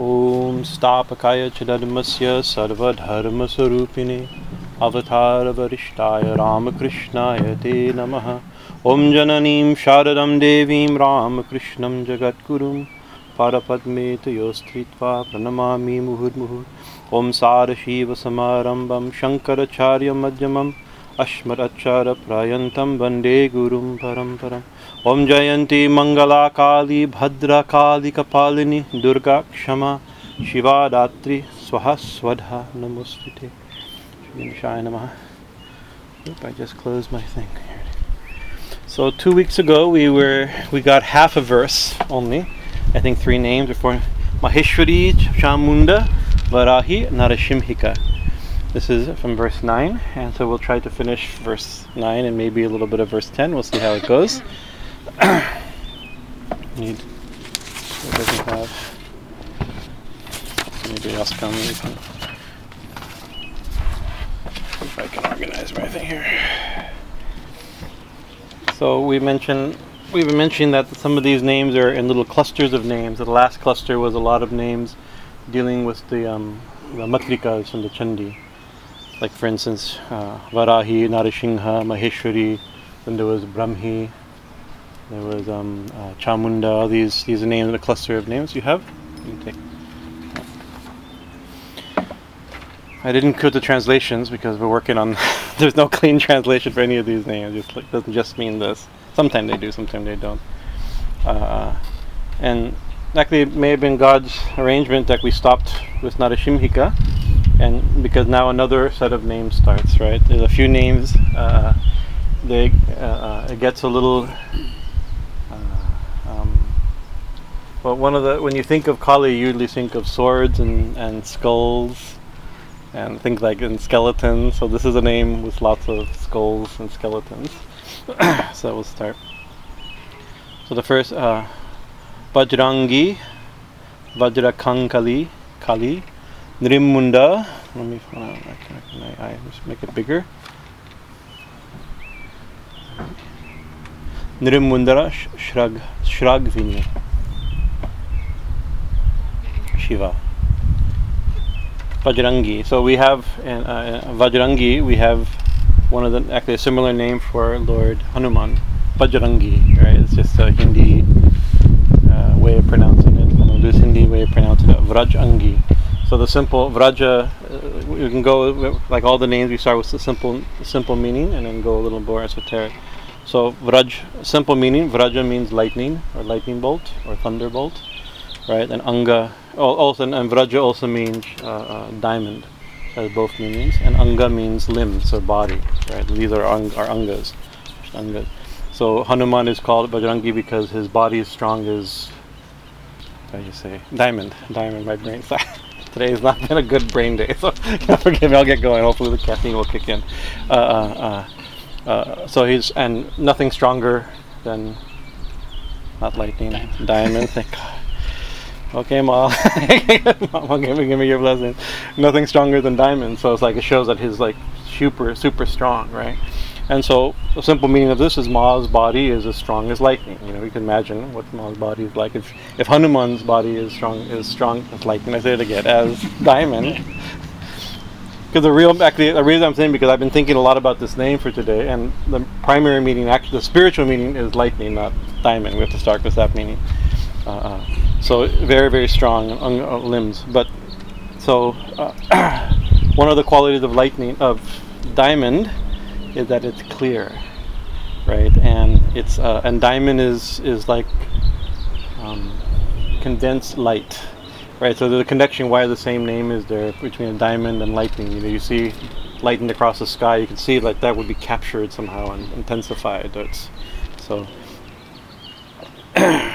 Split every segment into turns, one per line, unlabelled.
ॐ स्थापकाय च धर्मस्य सर्वधर्मस्वरूपिणे अवतारवरिष्ठाय रामकृष्णाय ते नमः। ॐ जननीं शारदां देवीं रामकृष्णं जगद्गुरुं परपद्मे तु योस्थित्वा प्रणमामि मुहुर्मुहुः ॐ सारशीवसमारम्भं शङ्कराचार्यमध्यमम् अस्मदच्चारप्रयन्तं वंदे गुरुं परम्परम् ॐ जयन्ती मङ्गलाकाली भद्रकालिकपालिनी दुर्गा क्षमा शिवा दात्री स्वः स्वधा नमोस्तुते Shai Namaha. Oop, I just closed my thing. So two weeks ago we were we got half a verse only. I think three names before Maheshwari, Chamunda, Varahi, Narashimhika. This is from verse 9, and so we'll try to finish verse 9 and maybe a little bit of verse 10. We'll see how it goes. Need it doesn't have anybody else come if I can organize my thing here. So we mentioned we've been mentioning that some of these names are in little clusters of names. The last cluster was a lot of names dealing with the um, the matrikas from the Chandi like for instance uh, Varahi, Narashingha, Maheshwari, then there was Brahmi, there was um, uh, Chamunda, all these, these are names a cluster of names you have. You take. I didn't put the translations because we're working on. there's no clean translation for any of these names. It like, doesn't just mean this. Sometimes they do, sometimes they don't. Uh, and actually, it may have been God's arrangement that we stopped with Narashimhika and because now another set of names starts, right? There's a few names. Uh, they uh, uh, it gets a little. Uh, um, well, one of the when you think of Kali, you usually think of swords and, and skulls, and things like and skeletons. So this is a name with lots of skulls and skeletons. so we'll start. So the first uh, Vajrangi, Vajrakankali, Kali. Nrimunda. Let me uh, can I, I just make it bigger. Nrimundara Shrag Shragvini. Shiva. Vajrangi. So we have in uh, Vajrangi, we have one of the actually a similar name for Lord Hanuman. Vajrangi, right? It's just a Hindi uh, way of pronouncing it. This Hindi way of pronouncing it. Vrajangi. So the simple Vraja, uh, we can go like all the names. We start with the simple, simple meaning, and then go a little more esoteric. So Vraj, simple meaning. Vraja means lightning or lightning bolt or thunderbolt, right? And Anga also and Vraja also means uh, uh, diamond, has both meanings. And Anga means limbs or body, right? These are ang- our Angas, Angas. So Hanuman is called Bajrangi because his body is strong as, how do you say, diamond. Diamond. My brain. Today has not been a good brain day, so forgive me. I'll get going. Hopefully, the caffeine will kick in. Uh, uh, uh, uh, so he's and nothing stronger than not lightning, diamond. diamond thank God. Okay, mom. mom, give me, give me your blessing. Nothing stronger than diamond. So it's like it shows that he's like super, super strong, right? And so the simple meaning of this is Ma's body is as strong as lightning. You know, you can imagine what Ma's body is like. If if Hanuman's body is strong is strong as lightning, I say it again, as diamond. Because the real, actually, the reason I'm saying because I've been thinking a lot about this name for today, and the primary meaning, actually, the spiritual meaning is lightning, not diamond. We have to start with that meaning. Uh, uh, so very, very strong uh, limbs. But so uh, one of the qualities of lightning of diamond is that it's clear, right? And it's uh, and diamond is is like um, condensed light, right? So the connection why the same name is there between a diamond and lightning. You know, you see lightning across the sky, you can see like that would be captured somehow and intensified. It's, so.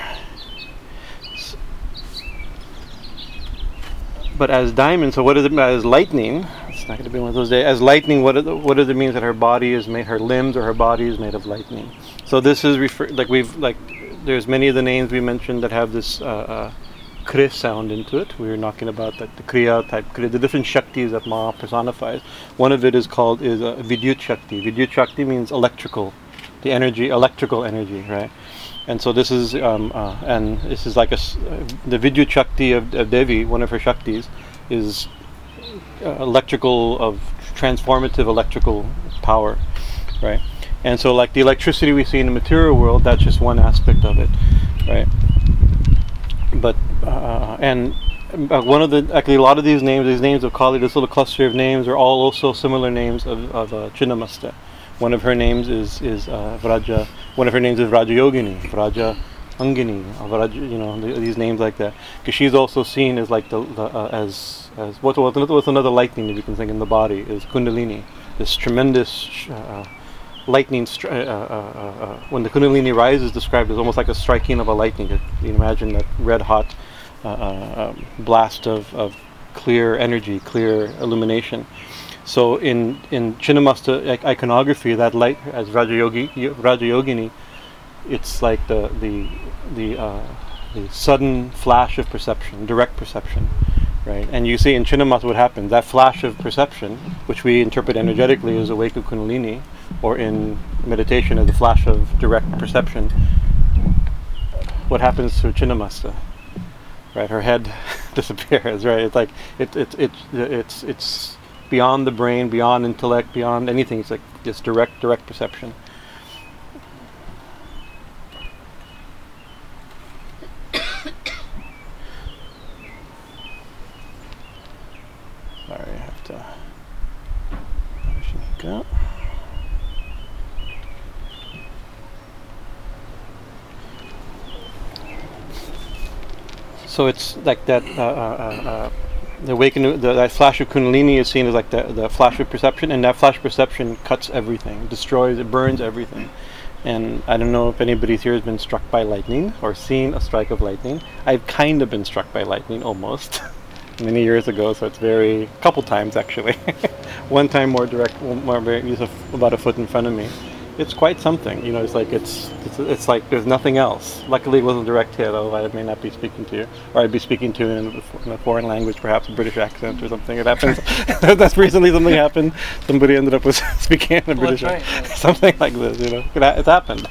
but as diamond, so what is it as lightning? It's not going to be one of those days. As lightning, what, what does it mean that her body is made, her limbs or her body is made of lightning? So this is refer like we've like there's many of the names we mentioned that have this uh, uh, kri sound into it. We were talking about that the kriya type, the different shaktis that Ma personifies. One of it is called is uh, vidyut shakti. Vidyut shakti means electrical, the energy, electrical energy, right? And so this is, um, uh, and this is like a uh, the Vidyut Shakti of, of Devi, one of her Shaktis, is electrical of transformative electrical power, right? And so, like the electricity we see in the material world, that's just one aspect of it, right? But uh, and uh, one of the actually a lot of these names, these names of Kali, this little cluster of names, are all also similar names of, of uh, Chinnamasta. One of her names is is uh, Vraja. One of her names is Vraja Yogini, Vraja Angini, uh, Vraja, you know th- these names like that. Because she's also seen as like the, the uh, as as what what's another, what's another lightning that you can think in the body is Kundalini, this tremendous. Uh, lightning stri- uh, uh, uh, uh, when the kundalini rises described as almost like a striking of a lightning you can imagine that red hot uh, uh, um, blast of, of clear energy clear illumination so in in Chinnamasta iconography that light as Raja Yogi Raja Yogini it's like the the the uh, the sudden flash of perception direct perception right and you see in Chinnamasta what happens that flash of perception which we interpret energetically as a wake of kundalini or in meditation as a flash of direct perception, what happens to Chinnamasta? Right, her head disappears. Right, it's like it, it, it, it's it's beyond the brain, beyond intellect, beyond anything. It's like this direct direct perception. Sorry, I have to. There she go. So it's like that. Uh, uh, uh, uh, the awakening, the, that flash of kundalini is seen as like the, the flash of perception, and that flash of perception cuts everything, destroys, it burns everything. And I don't know if anybody here has been struck by lightning or seen a strike of lightning. I've kind of been struck by lightning almost many years ago, so it's very a couple times actually. One time more direct, more a f- about a foot in front of me. It's quite something, you know. It's like it's, it's it's like there's nothing else. Luckily, it wasn't a direct hit, otherwise I may not be speaking to you, or I'd be speaking to you in, a in a foreign language, perhaps a British accent or something. It happens. That's recently something happened. Somebody ended up with speaking in a
Well,
British
right, yeah.
something like this, you know. It, ha- it's happened,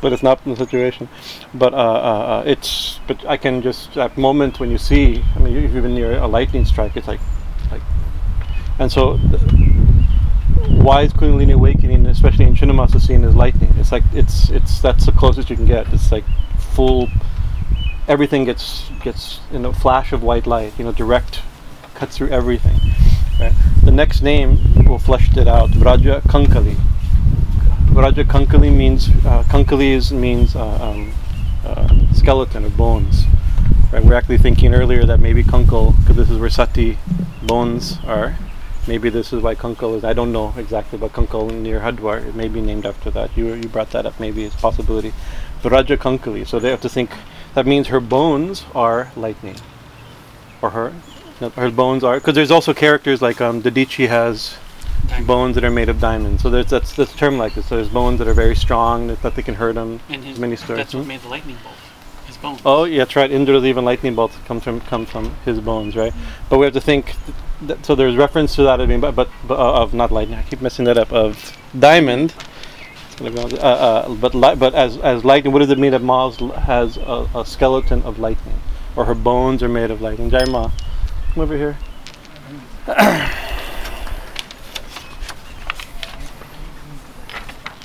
but it's not the situation. But uh, uh, uh, it's but I can just that moment when you see. I mean, if you've been near a lightning strike, it's like like, and so. th- why is Kundalini awakening, especially in Chinnamasta, seen as lightning? It's like it's it's that's the closest you can get. It's like full. Everything gets gets in a flash of white light. You know, direct, cuts through everything. Right. The next name will flesh it out. Vraja Kankali. Vraja Kankali means uh, Kankali is means uh, um, uh, skeleton or bones. Right. We're actually thinking earlier that maybe Kankal, because this is where Sati bones are. Maybe this is why Kunkal is. I don't know exactly, but Kunkal near Haridwar, it may be named after that. You you brought that up. Maybe it's a possibility. Vraja Kankali. So they have to think. That means her bones are lightning, or her no, her bones are because there's also characters like um, Dadhichi has bones that are made of diamond. So there's that's a term like this. So there's bones that are very strong that they can hurt them.
And his,
many stories.
that's what
Hmm?
made the lightning bolt. His bone.
Oh, yeah, that's right. Indra's even lightning bolts come from come from his bones, right? But we have to think. Th- so there's reference to that. I mean, but but, but uh, of not lightning. I keep messing that up. Of diamond. It's gonna be on the- Uh, uh, but li- but as as lightning, what does it mean that Maz has a, a skeleton of lightning, or her bones are made of lightning? Jai Ma, come over here.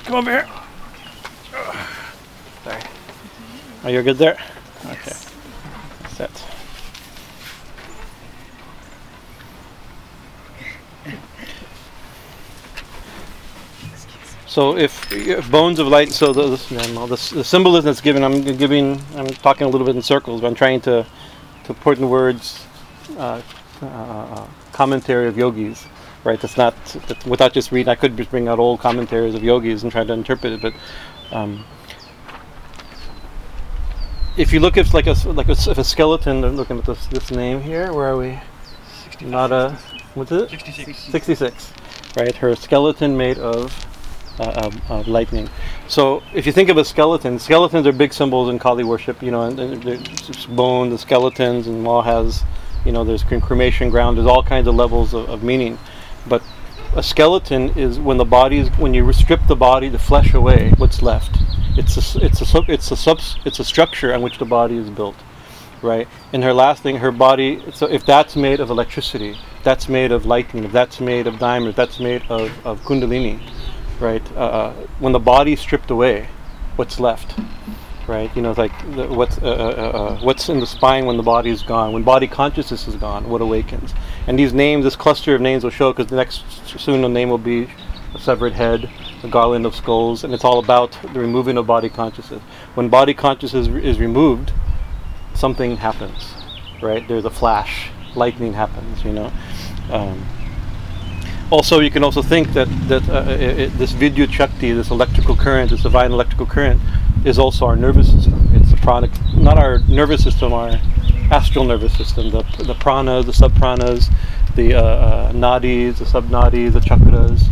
come over here. Sorry. Are you good there? Okay. Set. So if, if bones of light, so the, this, no, no, the, the symbolism that's given, I'm giving, I'm talking a little bit in circles, but I'm trying to, to put in words uh, uh, commentary of yogis, right? That's not without just reading. I could just bring out old commentaries of yogis and try to interpret it, but um, if you look at like a like a, if a skeleton, I'm looking at this this name here. Where are we? Not a what's it?
66.
66, right? Her skeleton made of, uh, of, of lightning. So if you think of a skeleton, skeletons are big symbols in Kali worship. You know, and, and bone, the skeletons, and law has, you know, there's cremation ground. There's all kinds of levels of, of meaning, but a skeleton is when the body is when you strip the body, the flesh away. What's left? It's a it's a it's a subs it's a structure on which the body is built, right? And her last thing, her body. So if that's made of electricity, that's made of lightning, if that's made of diamonds, that's made of, of kundalini, right? Uh, uh, when the body's stripped away, what's left? Right, you know, like the, what's uh, uh, uh, uh, what's in the spine when the body is gone. When body consciousness is gone, what awakens? And these names, this cluster of names, will show because the next soon the name will be a severed head, a garland of skulls, and it's all about the removing of body consciousness. When body consciousness is, is removed, something happens, right? There's a flash, lightning happens, you know. Um, also, you can also think that that uh, i i this vidyut shakti, this electrical current, this divine electrical current, is also our nervous system. It's the product not our nervous system, our astral nervous system, the the pranas, the subpranas, the uh, uh, nadis, the subnadis, the chakras,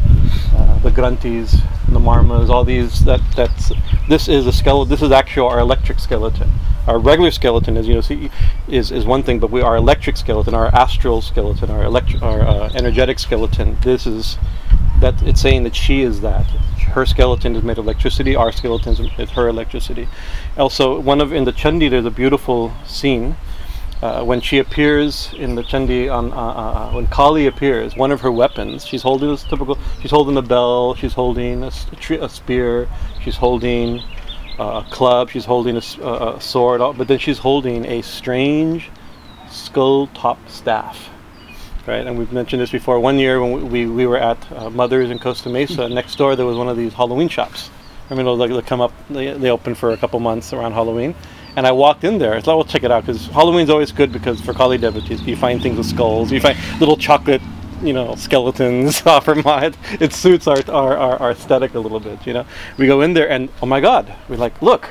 uh, the granthis, the marmas, all these. That that's this is a skeleton. This is actually our electric skeleton. Our regular skeleton, as you know, see, is, is one thing, but we our electric skeleton, our astral skeleton, our electric, our uh, energetic skeleton. This is that it's saying that she is that. Her skeleton is made of electricity. Our skeleton is- is her electricity. Also, one of in the Chandi, there's a beautiful scene uh, when she appears in the Chandi on uh, uh, when Kali appears, one of her weapons, she's holding this typical. She's holding a bell. She's holding a, a a spear. She's holding uh, a club. She's holding a sword. But then she's holding a strange skull-top staff. Right, and we've mentioned this before. One year when we, we were at uh, Mother's in Costa Mesa, next door there was one of these Halloween shops. I mean, they come up, they, they open for a couple months around Halloween. And I walked in there. I thought, well, check it out because Halloween's always good because for Kali devotees, you find things with skulls, you find little chocolate, you know, skeletons off her mind. It suits our, our, our, our aesthetic a little bit, you know. We go in there and oh my God, we're like, look,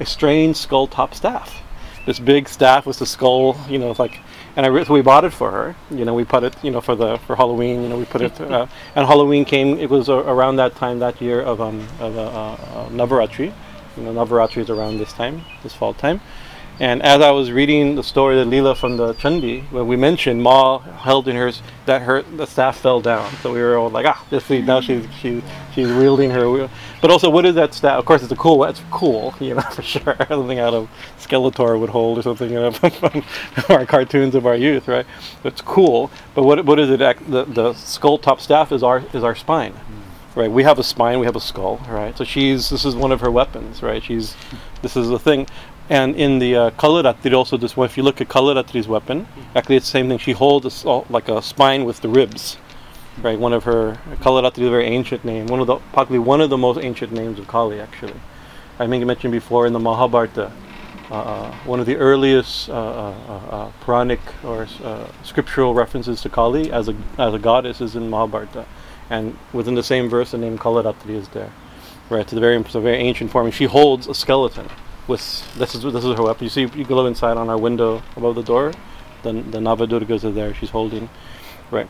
a strange skull top staff. This big staff with the skull, you know, it's like, and I re- so we bought it for her. You know, we put it, you know, for the for Halloween. You know, we put it, uh, and Halloween came. It was uh, around that time that year of um of uh, uh, Navaratri. You know, Navaratri is around this time, this fall time. And as I was reading the story, of Leela from the Chandi, when we mentioned Ma held in hers that her the staff fell down, so we were all like, ah, this see, now she's she, she's wielding her. wheel. But also, what is that staff? Of course, it's a cool. It's cool, you know, for sure. Something out of Skeletor would hold or something, you know, from our cartoons of our youth, right? It's cool. But what what is it? The the skull top staff is our is our spine right we have a spine we have a skull right? So she's this is one of her weapons right? She's this is the thing. And in the uh, Kalaratri also this one if you look at Kalaratri's weapon actually it's the same thing. She holds a like a spine with the ribs right? One of her Kalaratri is a very ancient name one of the probably one of the most ancient names of Kali actually. I think I mentioned before in the Mahabharata uh, uh, one of the earliest uh, uh, uh, Puranic or scriptural references to Kali as a as a goddess is in Mahabharata, and within the same verse, the name Kalaratri is there. Right, it's the very a very ancient form, and she holds a skeleton. With this is this is her weapon. You see, you go inside on our window above the door. The the Navadurgas are there. She's holding, right.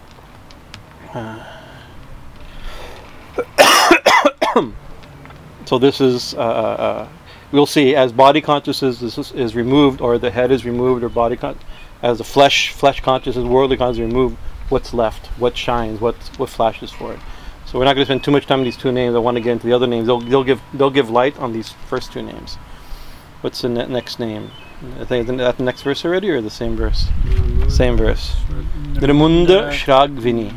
so this is uh, uh, uh, we'll see as body consciousness is, is, is removed or the head is removed or body con- as the flesh flesh consciousness worldly consciousness is removed what's left what shines what what flashes for it. so we're not going to spend too much time on these two names i want to get into the other names they'll, they'll give they'll give light on these first two names what's the ne- next name I think that the next verse already or the same verse same verse Nrimunda Shragvini.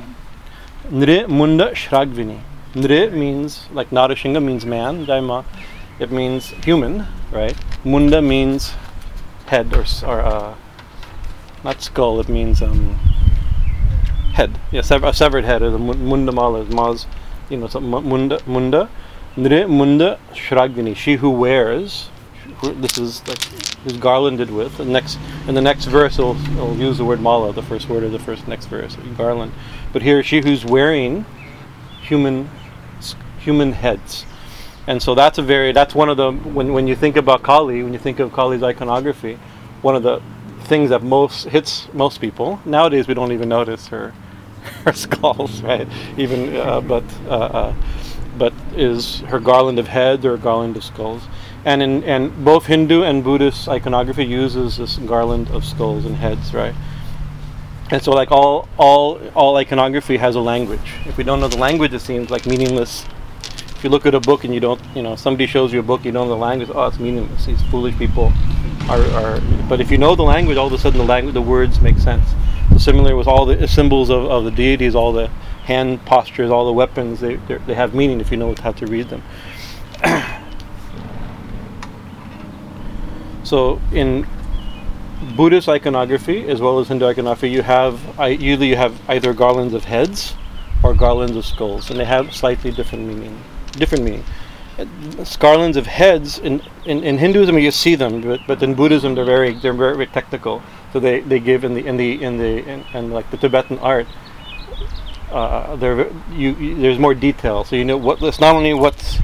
Nri Munda Shragvini. Nri means, like Narashinga means man, Daima. It means human, right? Munda means head or, or uh, not skull, it means um, head. Yeah, a severed head is a Munda Mala, is you know, so mu- Munda. Munda. Nri Munda Shragvini. She who wears, this is like, who's garlanded with. And next, in the next verse, it'll, it'll use the word mala, the first word of the first next verse, garland. But here, she who's wearing human, human heads, and so that's a very that's one of the when when you think about Kali, when you think of Kali's iconography, one of the things that most hits most people nowadays. We don't even notice her her skulls, right? Even uh, but uh, uh, but is her garland of heads or garland of skulls. And in and both Hindu and Buddhist iconography uses this garland of skulls and heads, right? And so, like all all all iconography has a language. If we don't know the language, it seems like meaningless If you look at a book and you don't, you know, somebody shows you a book, you don't know the language. Oh, it's meaningless. These foolish people are, are. But if you know the language, all of a sudden the language, the words make sense. Similar with all the symbols of, of the deities, all the hand postures, all the weapons, they they have meaning if you know how to read them. so in Buddhist iconography as well as Hindu iconography, you have usually you have either garlands of heads or garlands of skulls, and they have slightly different meaning. Different meaning. Garlands of heads in, in, in Hinduism you see them, but, but in Buddhism they're very they're very, very technical. So they, they give in the in the in the in, in like the Tibetan art. Uh, there you, you, there's more detail, so you know what it's not only what's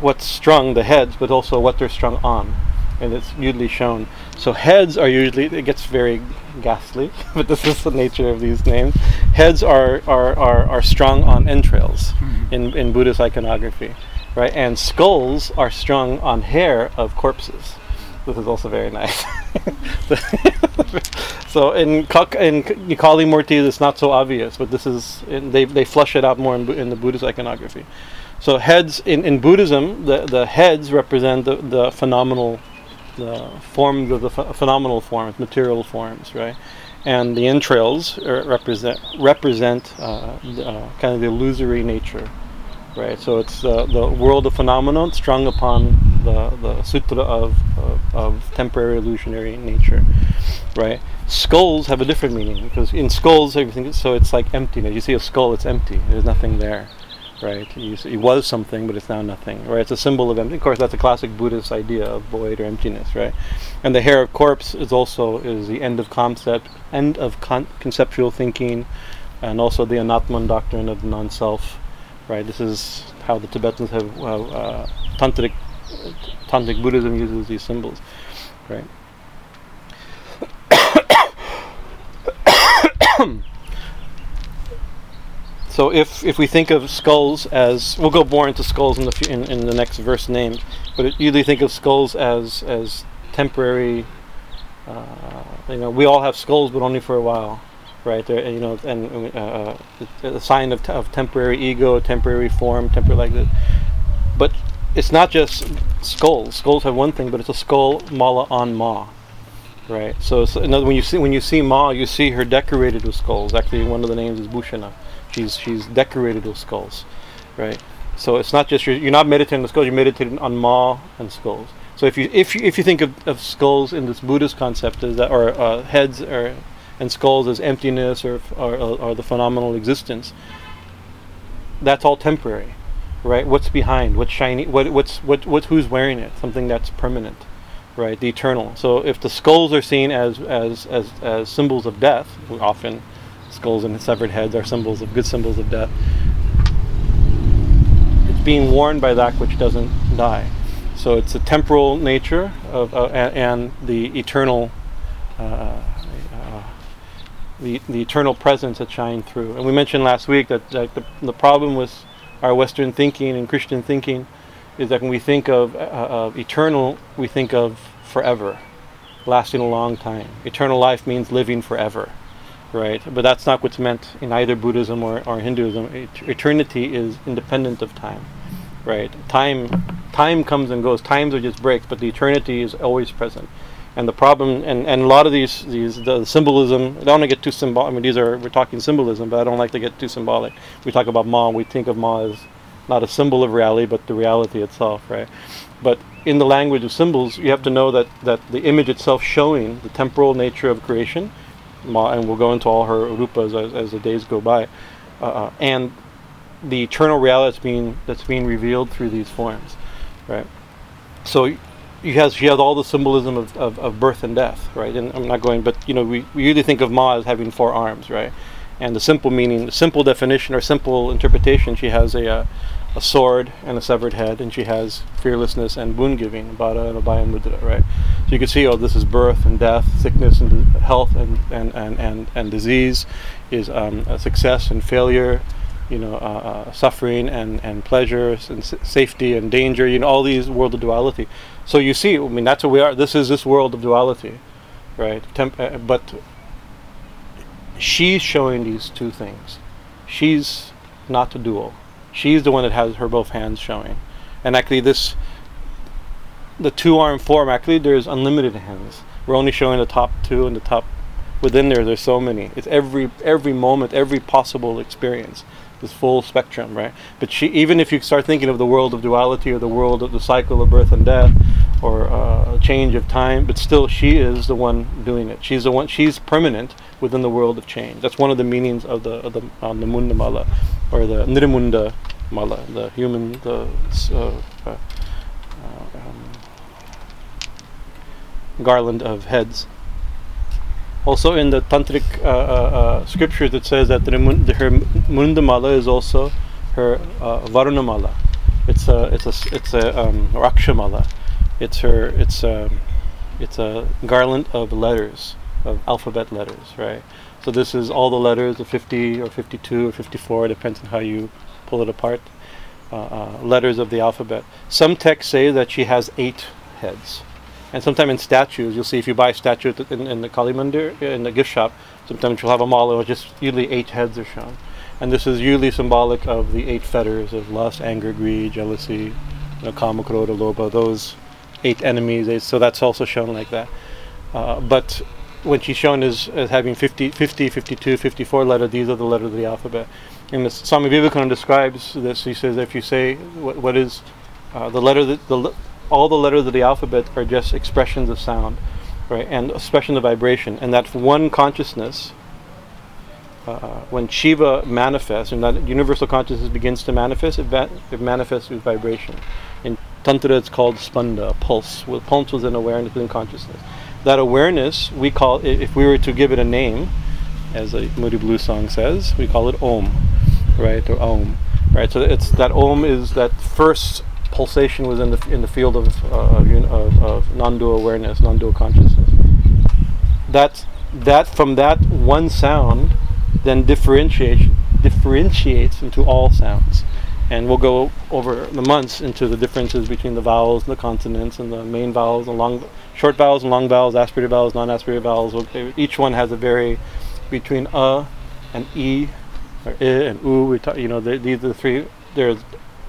what's strung the heads, but also what they're strung on and it's usually shown. So heads are usually it gets very ghastly, but this is the nature of these names. Heads are are, are, are strung on entrails mm-hmm. in, in Buddhist iconography, right? And skulls are strung on hair of corpses. This is also very nice. so in in Kali Murti, it's not so obvious, but this is in, they they flush it out more in, in the Buddhist iconography. So heads in, in Buddhism, the, the heads represent the, the phenomenal the forms of the ph- phenomenal forms, material forms, right? And the entrails represent represent uh, uh, kind of the illusory nature, right? So it's uh, the world of phenomenon strung upon the, the sutra of, of, of temporary illusionary nature, right? Skulls have a different meaning because in skulls everything so it's like emptiness. You see a skull, it's empty. There's nothing there right? It was something, but it's now nothing, right? It's a symbol of empty. Of course, that's a classic Buddhist idea of void or emptiness, right? And the hair of corpse is also is the end of concept, end of con- conceptual thinking, and also the Anatman doctrine of non-self, right? This is how the Tibetans have uh, tantric tantric Buddhism uses these symbols, right? So if, if we think of skulls as we'll go more into skulls in the in, in the next verse name, but it, usually think of skulls as as temporary. Uh, you know, we all have skulls, but only for a while, right? There, and you know, and uh, uh a sign of, t- of temporary ego, temporary form, temporary like that. But it's not just skulls. Skulls have one thing, but it's a skull mala on ma, right? So, so another, when you see when you see ma, you see her decorated with skulls. Actually, one of the names is Bhushana She's she's decorated with skulls, right? So it's not just you're, you're not meditating on skulls. You're meditating on ma and skulls. So if you if you, if you think of, of skulls in this Buddhist concept as that, or uh, heads or and skulls as emptiness or, or or the phenomenal existence, that's all temporary, right? What's behind? What's shiny? What what's what what who's wearing it? Something that's permanent, right? The eternal. So if the skulls are seen as as as, as symbols of death, often skulls and severed heads are symbols of good symbols of death. It's being worn by that which doesn't die. So it's a temporal nature of uh, and, the eternal, uh, the the eternal presence that shine through. And we mentioned last week that, that the, the problem with our Western thinking and Christian thinking is that when we think of, uh, of eternal, we think of forever, lasting a long time. Eternal life means living forever right? But that's not what's meant in either Buddhism or, or Hinduism. Et- eternity is independent of time, right? Time, time comes and goes. Times are just breaks, but the eternity is always present. And the problem, and, and a lot of these, these the symbolism. I don't want to get too symbolic. I mean, these are we're talking symbolism, but I don't like to get too symbolic. We talk about Ma. We think of Ma as not a symbol of reality, but the reality itself, right? But in the language of symbols, you have to know that, that the image itself showing the temporal nature of creation Ma and we'll go into all her rupas as, as the days go by, uh, uh, and the eternal reality that's being that's being revealed through these forms, right? So you has she has all the symbolism of, of, of, birth and death, right? And I'm not going, but you know, we, we usually think of Ma as having four arms, right? And the simple meaning, the simple definition or simple interpretation, she has a, a a sword and a severed head, and she has fearlessness and boon giving, Bada and Abhaya Mudra, right? So you can see, oh, this is birth and death, sickness and health and, and, and, and, and disease, is um, success and failure, you know, uh, uh, suffering and, and pleasure and s- safety and danger, you know, all these world of duality. So you see, I mean, that's what we are. This is this world of duality, right? Temp- uh, but she's showing these two things. She's not a dual She's the one that has her both hands showing. And actually, this the two arm form actually there's unlimited hands. We're only showing the top two and the top within there. There's so many. It's every every moment, every possible experience this full spectrum, right? But she, even if you start thinking of the world of duality or the world of the cycle of birth and death, or uh, change of time, but still she is the one doing it. She's the one. She's permanent within the world of change. That's one of the meanings of the of the um, Mala, or the Nirimunda Mala, the human the uh, uh, um, garland of heads. Also, in the tantric uh, uh, uh, scriptures, it says that the, her mundamala is also her uh, varnamala. It's a it's a it's a um, rakshamala. It's her it's a it's a garland of letters of alphabet letters, right? So this is all the letters, the 50 or 52 or 54, depends on how you pull it apart. Uh, letters of the alphabet. Some texts say that she has eight heads. And sometimes in statues, you'll see if you buy a statue in, in the Kali Mandir, in the gift shop, sometimes you'll have a mala just usually eight heads are shown. And this is usually symbolic of the eight fetters of lust, anger, greed, jealousy, you know, kama, krodha, lobha, those eight enemies. So that's also shown like that. Uh, but when she's shown as, as having 50, 50, 52, 54 letters, these are the letters of the alphabet. And the, Swami Vivekananda describes this. He says, if you say what, what is uh, the letter, that, the, all the letters of the alphabet are just expressions of sound, right, and expression of vibration, and that one consciousness, uh, when Shiva manifests, and that universal consciousness begins to manifest, it, va- it manifests with vibration. In Tantra, it's called spanda, pulse, with pulse within awareness within consciousness. That awareness, we call, if we were to give it a name, as a Moody Blue song says, we call it Om, right, or Om, right. So it's that Om is that first pulsation was in the in the field of uh, of, of non-dual awareness, non-dual consciousness. That that from that one sound then differentiates differentiates into all sounds, and we'll go over the months into the differences between the vowels and the consonants and the main vowels and long short vowels and long vowels, aspirated vowels, non-aspirated vowels. Each one has a very between a and e or i and u. We talk, you know, these are the three. There's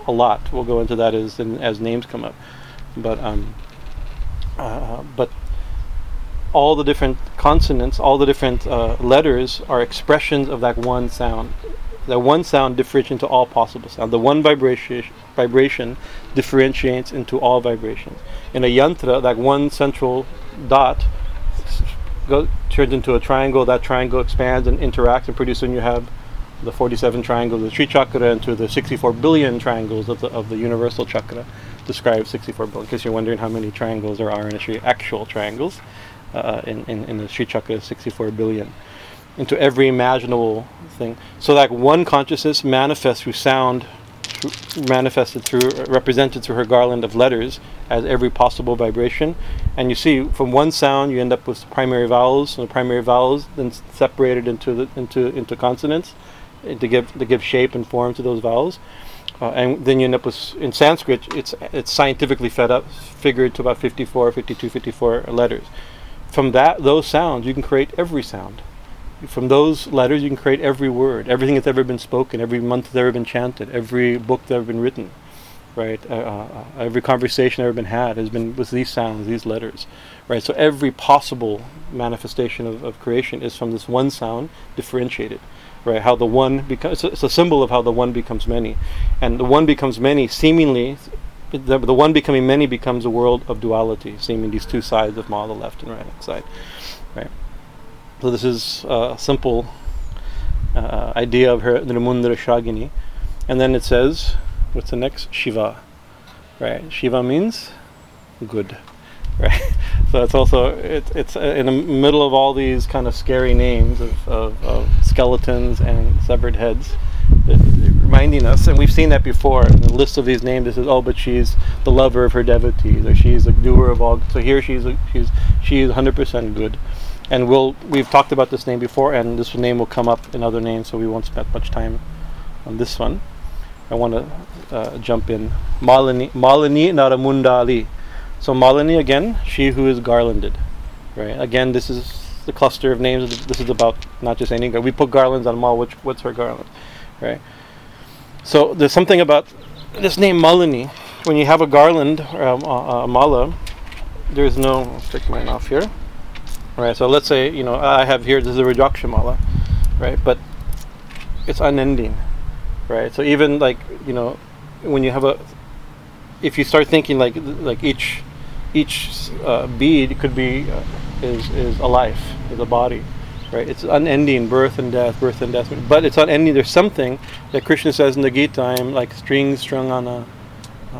a lot. We'll go into that as as names come up, but um, uh, but all the different consonants, all the different uh, letters are expressions of that one sound. That one sound differentiates into all possible sound. The one vibration vibration differentiates into all vibrations. In a yantra, that one central dot go, turns into a triangle. That triangle expands and interacts, and pretty soon you have the 47 triangles of the Sri Chakra into the 64 billion triangles of the, of the Universal Chakra describe 64 billion. in case you're wondering how many triangles there are in a Sri, actual triangles uh, in, in, in the Sri Chakra, 64 billion. Into every imaginable thing. So that one consciousness manifests through sound, manifested through, represented through her garland of letters as every possible vibration. And you see, from one sound, you end up with primary vowels, and the primary vowels then separated into the, into into consonants to give to give shape and form to those vowels. Uh, and then you end up with in Sanskrit it's it's scientifically fed up figured to about 54 52 54 letters. From that those sounds you can create every sound. From those letters you can create every word. Everything that's ever been spoken every month that's ever been chanted every book that's ever been written right? Uh, uh, every conversation ever been had has been with these sounds these letters right? So every possible manifestation of, of creation is from this one sound differentiated right? How the one becomes it's a symbol of how the one becomes many, and the one becomes many. Seemingly, the, the one becoming many becomes a world of duality, seeming these two sides of Ma, the left and right side, right? So this is a simple uh, idea of her Nirmundara Shagini, and then it says, what's the next? Shiva, right? Shiva means good, right? So it's also it, it's uh, in the middle of all these kind of scary names of, of, of skeletons and severed heads, it, it reminding us, and we've seen that before. In the list of these names, it says, "Oh, but she's the lover of her devotees, or she's a doer of all." So here, she's a, she's she is 100% good, and we'll we've talked about this name before, and this name will come up in other names, so we won't spend much time on this one. I want to uh, jump in. Malini Malini Naramundali. So Malini again, she who is garlanded, right? Again, this is the cluster of names. This is about not just any. We put garlands on Mal. Which what's her garland, right? So there's something about this name Malini. When you have a garland or a, a, a mala, there's no. I'll take mine off here. Right. So let's say you know I have here this is a Rudraksha mala, right? But it's unending, right? So even like you know when you have a, if you start thinking like like each each uh, bead could be uh, is is a life, is a body, right? It's unending, birth and death, birth and death. But it's unending. There's something that Krishna says in the Gita. I'm like strings strung on a.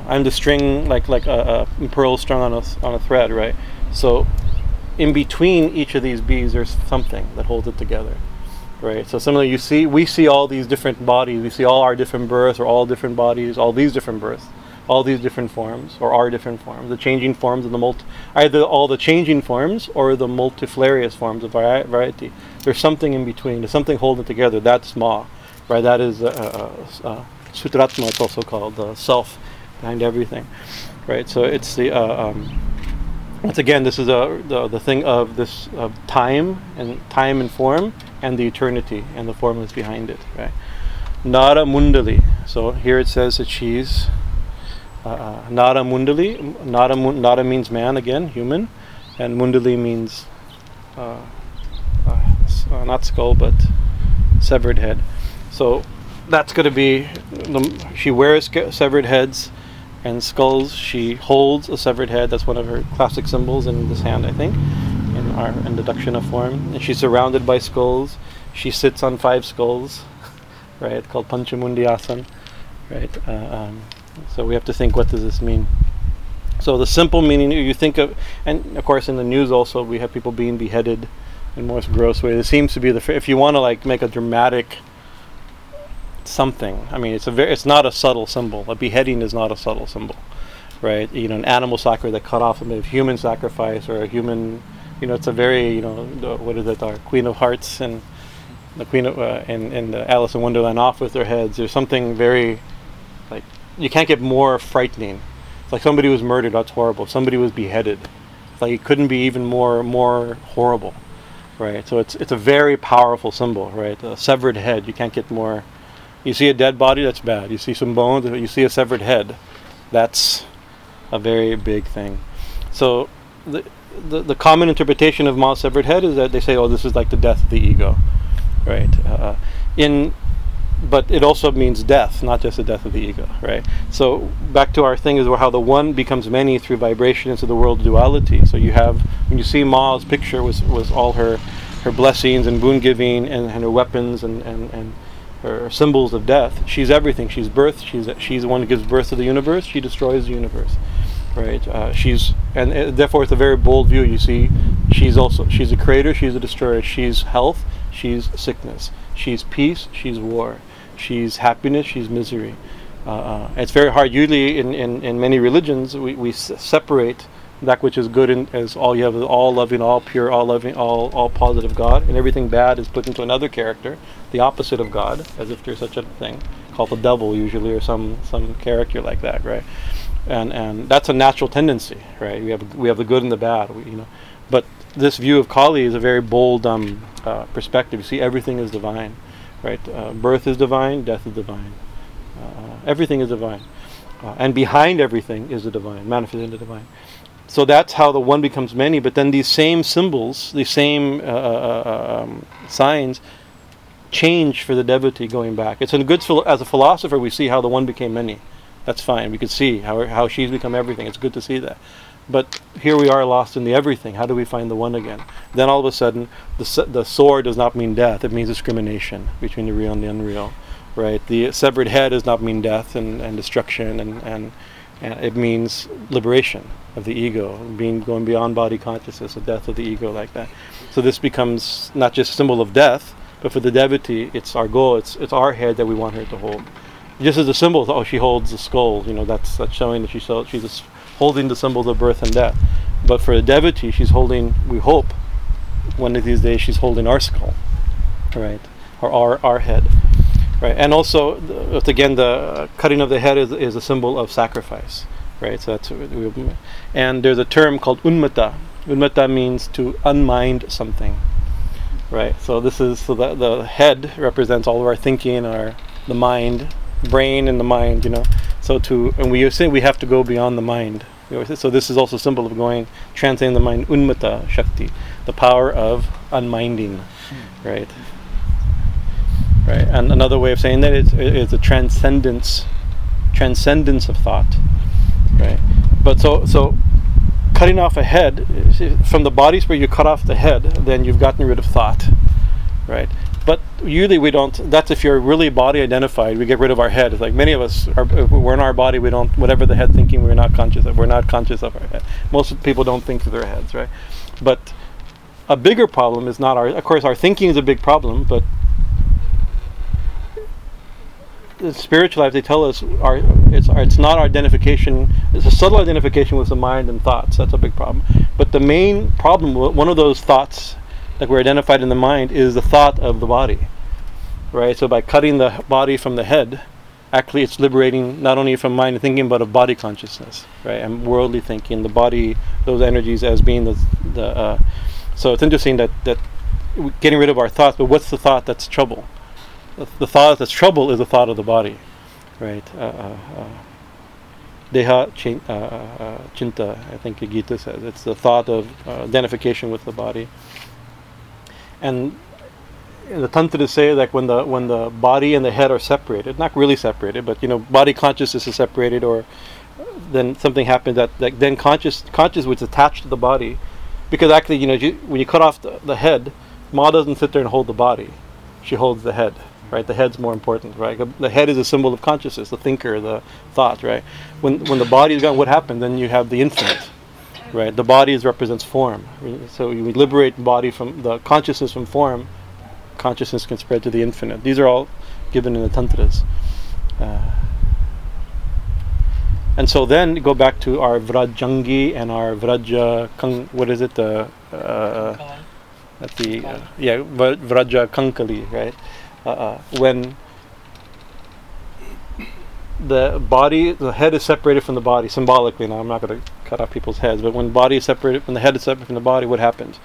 I'm the string like like a, a pearl strung on a on a thread, right? So, in between each of these beads, there's something that holds it together, right? So similarly, you see, we see all these different bodies. We see all our different births, or all different bodies, all these different births all these different forms, or are different forms, the changing forms of the multi, either all the changing forms or the multifarious forms of vari- variety. There's something in between. There's something holding it together. That's ma, right? That is uh, uh, uh, Sutratma. It's also called the self behind everything, right? So it's the uh, um, once again, this is a, the the thing of this uh, time and time and form and the eternity and the formless behind it, right? Nara Mundali. So here it says that she's uh, Nara Mundali. Nara, Nara means man again, human, and Mundali means uh, uh, not skull but severed head. So that's going to be the, she wears severed heads and skulls. She holds a severed head. That's one of her classic symbols in this hand, I think, in our in Dakshina form. And she's surrounded by skulls. She sits on five skulls, right? Called Panchamundi Asan, right? Uh, um, so we have to think what does this mean. So the simple meaning you think of, and of course in the news also we have people being beheaded in most gross ways. It seems to be the if you want to like make a dramatic something. I mean, it's a very it's not a subtle symbol. A beheading is not a subtle symbol, right? You know, an animal sacrifice that cut off a human sacrifice or a human. You know, it's a very you know the, what is it? Our Queen of Hearts and the Queen of uh, and and Alice in Wonderland off with their heads. There's something very you can't get more frightening. It's like somebody was murdered. That's horrible. Somebody was beheaded. It's like it couldn't be even more more horrible, right? So it's it's a very powerful symbol, right? A severed head. You can't get more. You see a dead body, that's bad. You see some bones, you see a severed head, that's a very big thing. So the the, the common interpretation of Ma's severed head is that they say, oh, this is like the death of the ego, right? Uh, in but it also means death, not just the death of the ego, right? So back to our thing is how the one becomes many through vibration into the world duality. So you have when you see Ma's picture was was all her her blessings and boon giving and, and her weapons and, and, and her symbols of death. She's everything. She's birth. She's she's the one who gives birth to the universe. She destroys the universe, right? Uh, she's and uh, therefore it's a very bold view. You see, she's also she's a creator. She's a destroyer. She's health. She's sickness. She's peace. She's war she's happiness, she's misery. Uh, uh, it's very hard. Usually, in, in, in many religions, we, we s- separate that which is good as all you have all loving, all pure, all loving, all all positive God, and everything bad is put into another character, the opposite of God, as if there's such a thing called the devil, usually, or some some character like that, right? And and that's a natural tendency, right? We have we have the good and the bad, we, you know. But this view of Kali is a very bold um, uh, perspective. You see, everything is divine right? Uh, birth is divine, death is divine. Uh, everything is divine. Uh, and behind everything is the divine, manifested in the divine. So that's how the one becomes many, but then these same symbols, these same uh, uh, uh, um, signs, change for the devotee going back. It's a good, as a philosopher, we see how the one became many. That's fine. We could see how, how she's become everything. It's good to see that. But here we are lost in the everything. How do we find the one again? Then all of a sudden, the, the sword does not mean death. It means discrimination between the real and the unreal, right? The severed head does not mean death and, and destruction, and, and, and it means liberation of the ego, being going beyond body consciousness, the death of the ego like that. So this becomes not just a symbol of death, but for the devotee, it's our goal. It's it's our head that we want her to hold. Just as a symbol, oh, she holds the skull. You know, that's that's showing that she's she's a holding the symbols of birth and death. But for a devotee, she's holding, we hope, one of these days she's holding our skull, right? Or our, our head. Right, and also, again, the cutting of the head is, is a symbol of sacrifice, right? So that's and there's a term called unmata. Unmata means to unmind something, right? So this is so the the head represents all of our thinking, our the mind, brain and the mind. You know, so to and we say we have to go beyond the mind. So this is also a symbol of going transcending the mind, unmata shakti, the power of unminding, right? Right, and another way of saying that is, is the transcendence, transcendence of thought, right? But so so, cutting off a head from the bodies where you cut off the head, then you've gotten rid of thought, right? But usually we don't. That's if you're really body identified. We get rid of our head. It's like many of us are. We're in our body. We don't. Whatever the head thinking, we're not conscious of. We're not conscious of our head. Most people don't think through their heads, right? But a bigger problem is not our. Of course, our thinking is a big problem, but the spiritual life they tell us our it's our, it's not our identification it's a subtle identification with the mind and thoughts that's a big problem but the main problem one of those thoughts that we're identified in the mind is the thought of the body right so by cutting the body from the head actually it's liberating not only from mind and thinking but of body consciousness right and worldly thinking the body those energies as being the, the uh, so it's interesting that that getting rid of our thoughts but what's the thought that's trouble the, the thought that's trouble is the thought of the body, right? Uh, uh, uh, Deha uh, uh, uh, chinta, I think the Gita says. It's the thought of uh, identification with the body. And the tantras say like when the when the body and the head are separated, not really separated, but you know, body consciousness is separated, or then something happens that, that then conscious conscious was attached to the body, because actually, you know, you, when you cut off the, the head, Ma doesn't sit there and hold the body; she holds the head right? The head's more important, right? The head is a symbol of consciousness, the thinker, the thought, right? When when the body is gone, what happened? Then you have the infinite, right? The body is, represents form. So you liberate body from the consciousness from form. Consciousness can spread to the infinite. These are all given in the tantras. Uh, and so then go back to our Vrajangi and our Vraja, Kang, what is it? The uh, at the uh, yeah Vraja Kankali, right? Uh, uh, when the body, the head is separated from the body symbolically. Now, I'm not going to cut off people's heads, but when body is separated, when the head is separated from the body, what happens?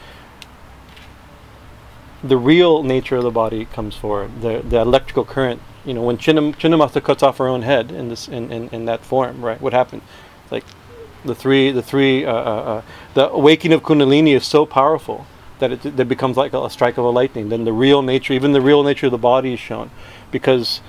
The real nature of the body comes forward. The the electrical current. You know, when Chinnam, cuts off her own head in this in, in, in that form, right? What happened? Like the three the three uh, uh, uh, the awakening of Kundalini is so powerful that it that becomes like a, a strike of a lightning. Then the real nature, even the real nature of the body, is shown, because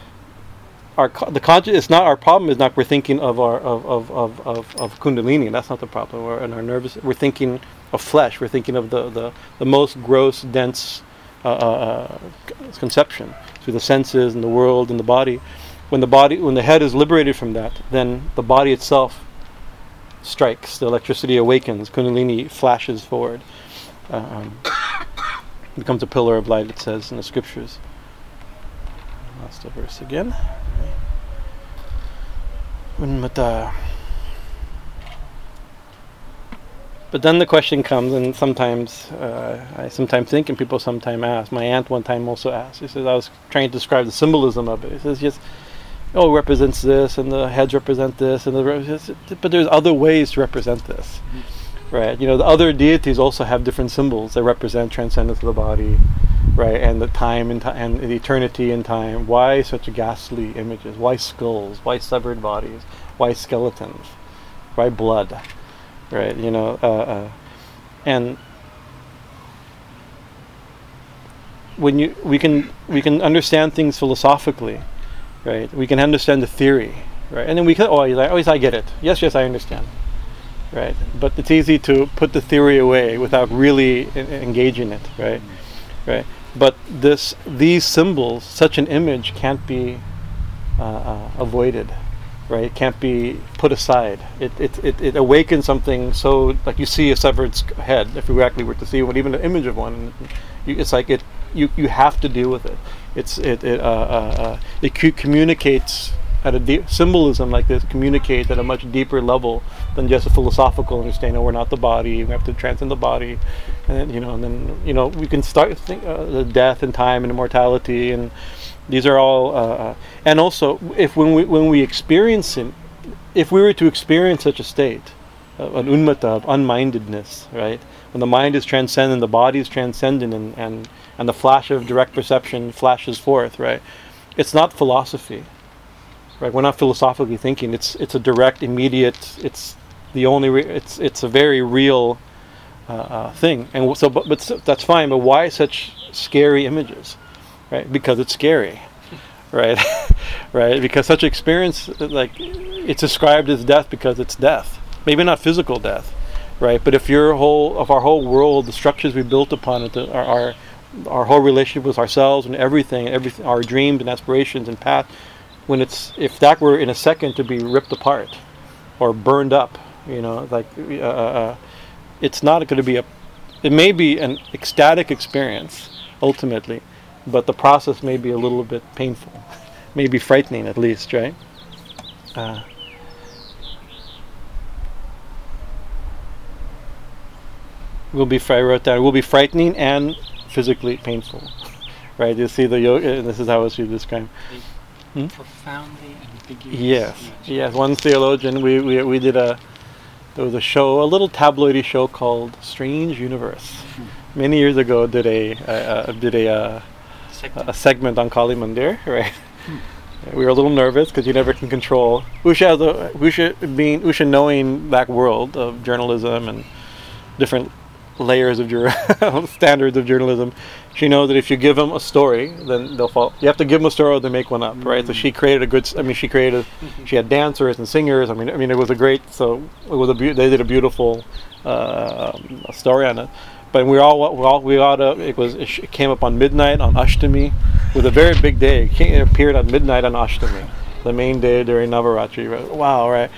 our the conscious. It's not our problem. Is not we're thinking of our of of, of, of, of Kundalini. That's not the problem. We're in our nervous. We're thinking of flesh. We're thinking of the the, the most gross, dense uh, uh, uh, conception through the senses and the world and the body. When the body, when the head is liberated from that, then the body itself strikes. The electricity awakens. Kundalini flashes forward um, becomes a pillar of light, it says in the scriptures. last verse again. Unmata. But then the question comes, and sometimes uh, I sometimes think, and people sometimes ask. My aunt one time also asked. She says I was trying to describe the symbolism of it. He says yes, oh, it represents this, and the heads represent this, and the but there's other ways to represent this. Right. You know, the other deities also have different symbols that represent transcendence of the body, right, and the time and, ti- and the eternity and time. Why such ghastly images? Why skulls? Why severed bodies? Why skeletons? Why blood? Right. You know, uh, uh, and when you we can we can understand things philosophically, right? We can understand the theory, right? And then we can oh, you're like, oh, I get it. Yes, yes, I understand right? But it's easy to put the theory away without really e- engaging it, right? Right. But this, these symbols, such an image can't be uh, uh, avoided, right? It can't be put aside. It, it, it, it awakens something so, like you see a severed head, if you actually were to see one, even an image of one, you, it's like it, you, you have to deal with it. It's, it, it, uh, uh, uh, it communicates at a symbolism like this communicates at a much deeper level than just a philosophical understanding. We're not the body. We have to transcend the body, and then, you know, and then you know we can start think uh, the death and time and immortality, and these are all. Uh, uh, and also, if when we when we experience it, if we were to experience such a state, uh, an unmata of unmindedness, right? When the mind is transcendent, the body is transcendent, and, and and the flash of direct perception flashes forth, right? It's not philosophy right? We're not philosophically thinking. It's it's a direct, immediate. It's the only. Re- it's it's a very real uh, uh, thing. And so, but, but so that's fine. But why such scary images, right? Because it's scary, right? right? Because such experience, like, it's described as death because it's death. Maybe not physical death, right? But if your whole, of our whole world, the structures we built upon it, our, our our whole relationship with ourselves and everything, everything, our dreams and aspirations and path, when it's if that were in a second to be ripped apart or burned up, you know, like uh, uh, it's not going to be a. It may be an ecstatic experience ultimately, but the process may be a little bit painful, maybe frightening at least, right? Uh, will be I wrote down will be frightening and physically painful. right? You see the yoga, and this is how it's described.
Hmm? Profoundly ambiguous.
Yes, yes. One theologian, we, we we did a there was a show, a little tabloidy show called Strange Universe. Mm-hmm. Many years ago, did a uh, did a uh, segment. a segment on Kali Mandir, right? Hmm. We were a little nervous because you never can control Usha, has a, Usha being Usha knowing that world of journalism and different layers of jur- standards of journalism. She knows that if you give them a story, then they'll fall. You have to give them a story or they make one up, right? Mm-hmm. So she created a good. I mean, she created. Mm-hmm. She had dancers and singers. I mean, I mean, it was a great. So it was a. Be- they did a beautiful uh, story on it. But we all, we all, we all, uh, it was, it came up on midnight on Ashtami. It was a very big day. It appeared at midnight on Ashtami, the main day during Navaratri. Wow, right?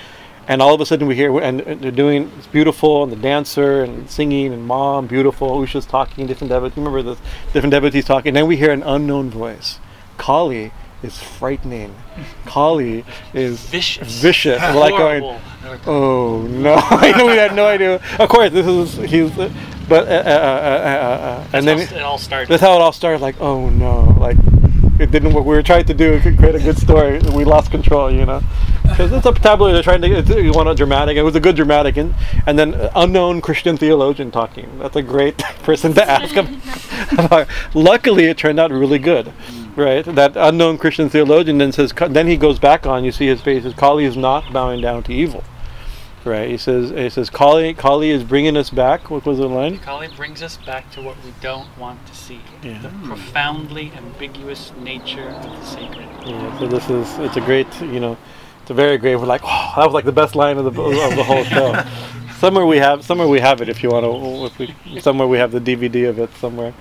And all of a sudden we hear and, and, they're doing it's beautiful and the dancer and singing and mom beautiful usha's talking different devotees remember the different devotees talking. And then we hear an unknown voice. Kali is frightening. Kali is
vicious.
vicious. Like going oh no i know we had no idea. Of course this is he's but uh, uh, uh, uh, uh and then
it all started.
that's how it all started like oh no like it didn't work. We were trying to do create a good story. We lost control, you know, because it's a tabloid. They're trying to you want a dramatic. It was a good dramatic, and and then unknown Christian theologian talking. That's a great person to ask about. Luckily, it turned out really good, right? That unknown Christian theologian then says. Then he goes back on. You see his face. His Kali is not bowing down to evil right? He says he says Kali Kali is bringing us back. What was the line?
Kali brings us back to what we don't want to see. Yeah. The profoundly ambiguous nature of the sacred.
Yeah. So this is it's a great you know it's a very great. We're like oh that was like the best line of the of the whole show. somewhere we have somewhere we have it if you want to. If we, somewhere we have the DVD of it somewhere.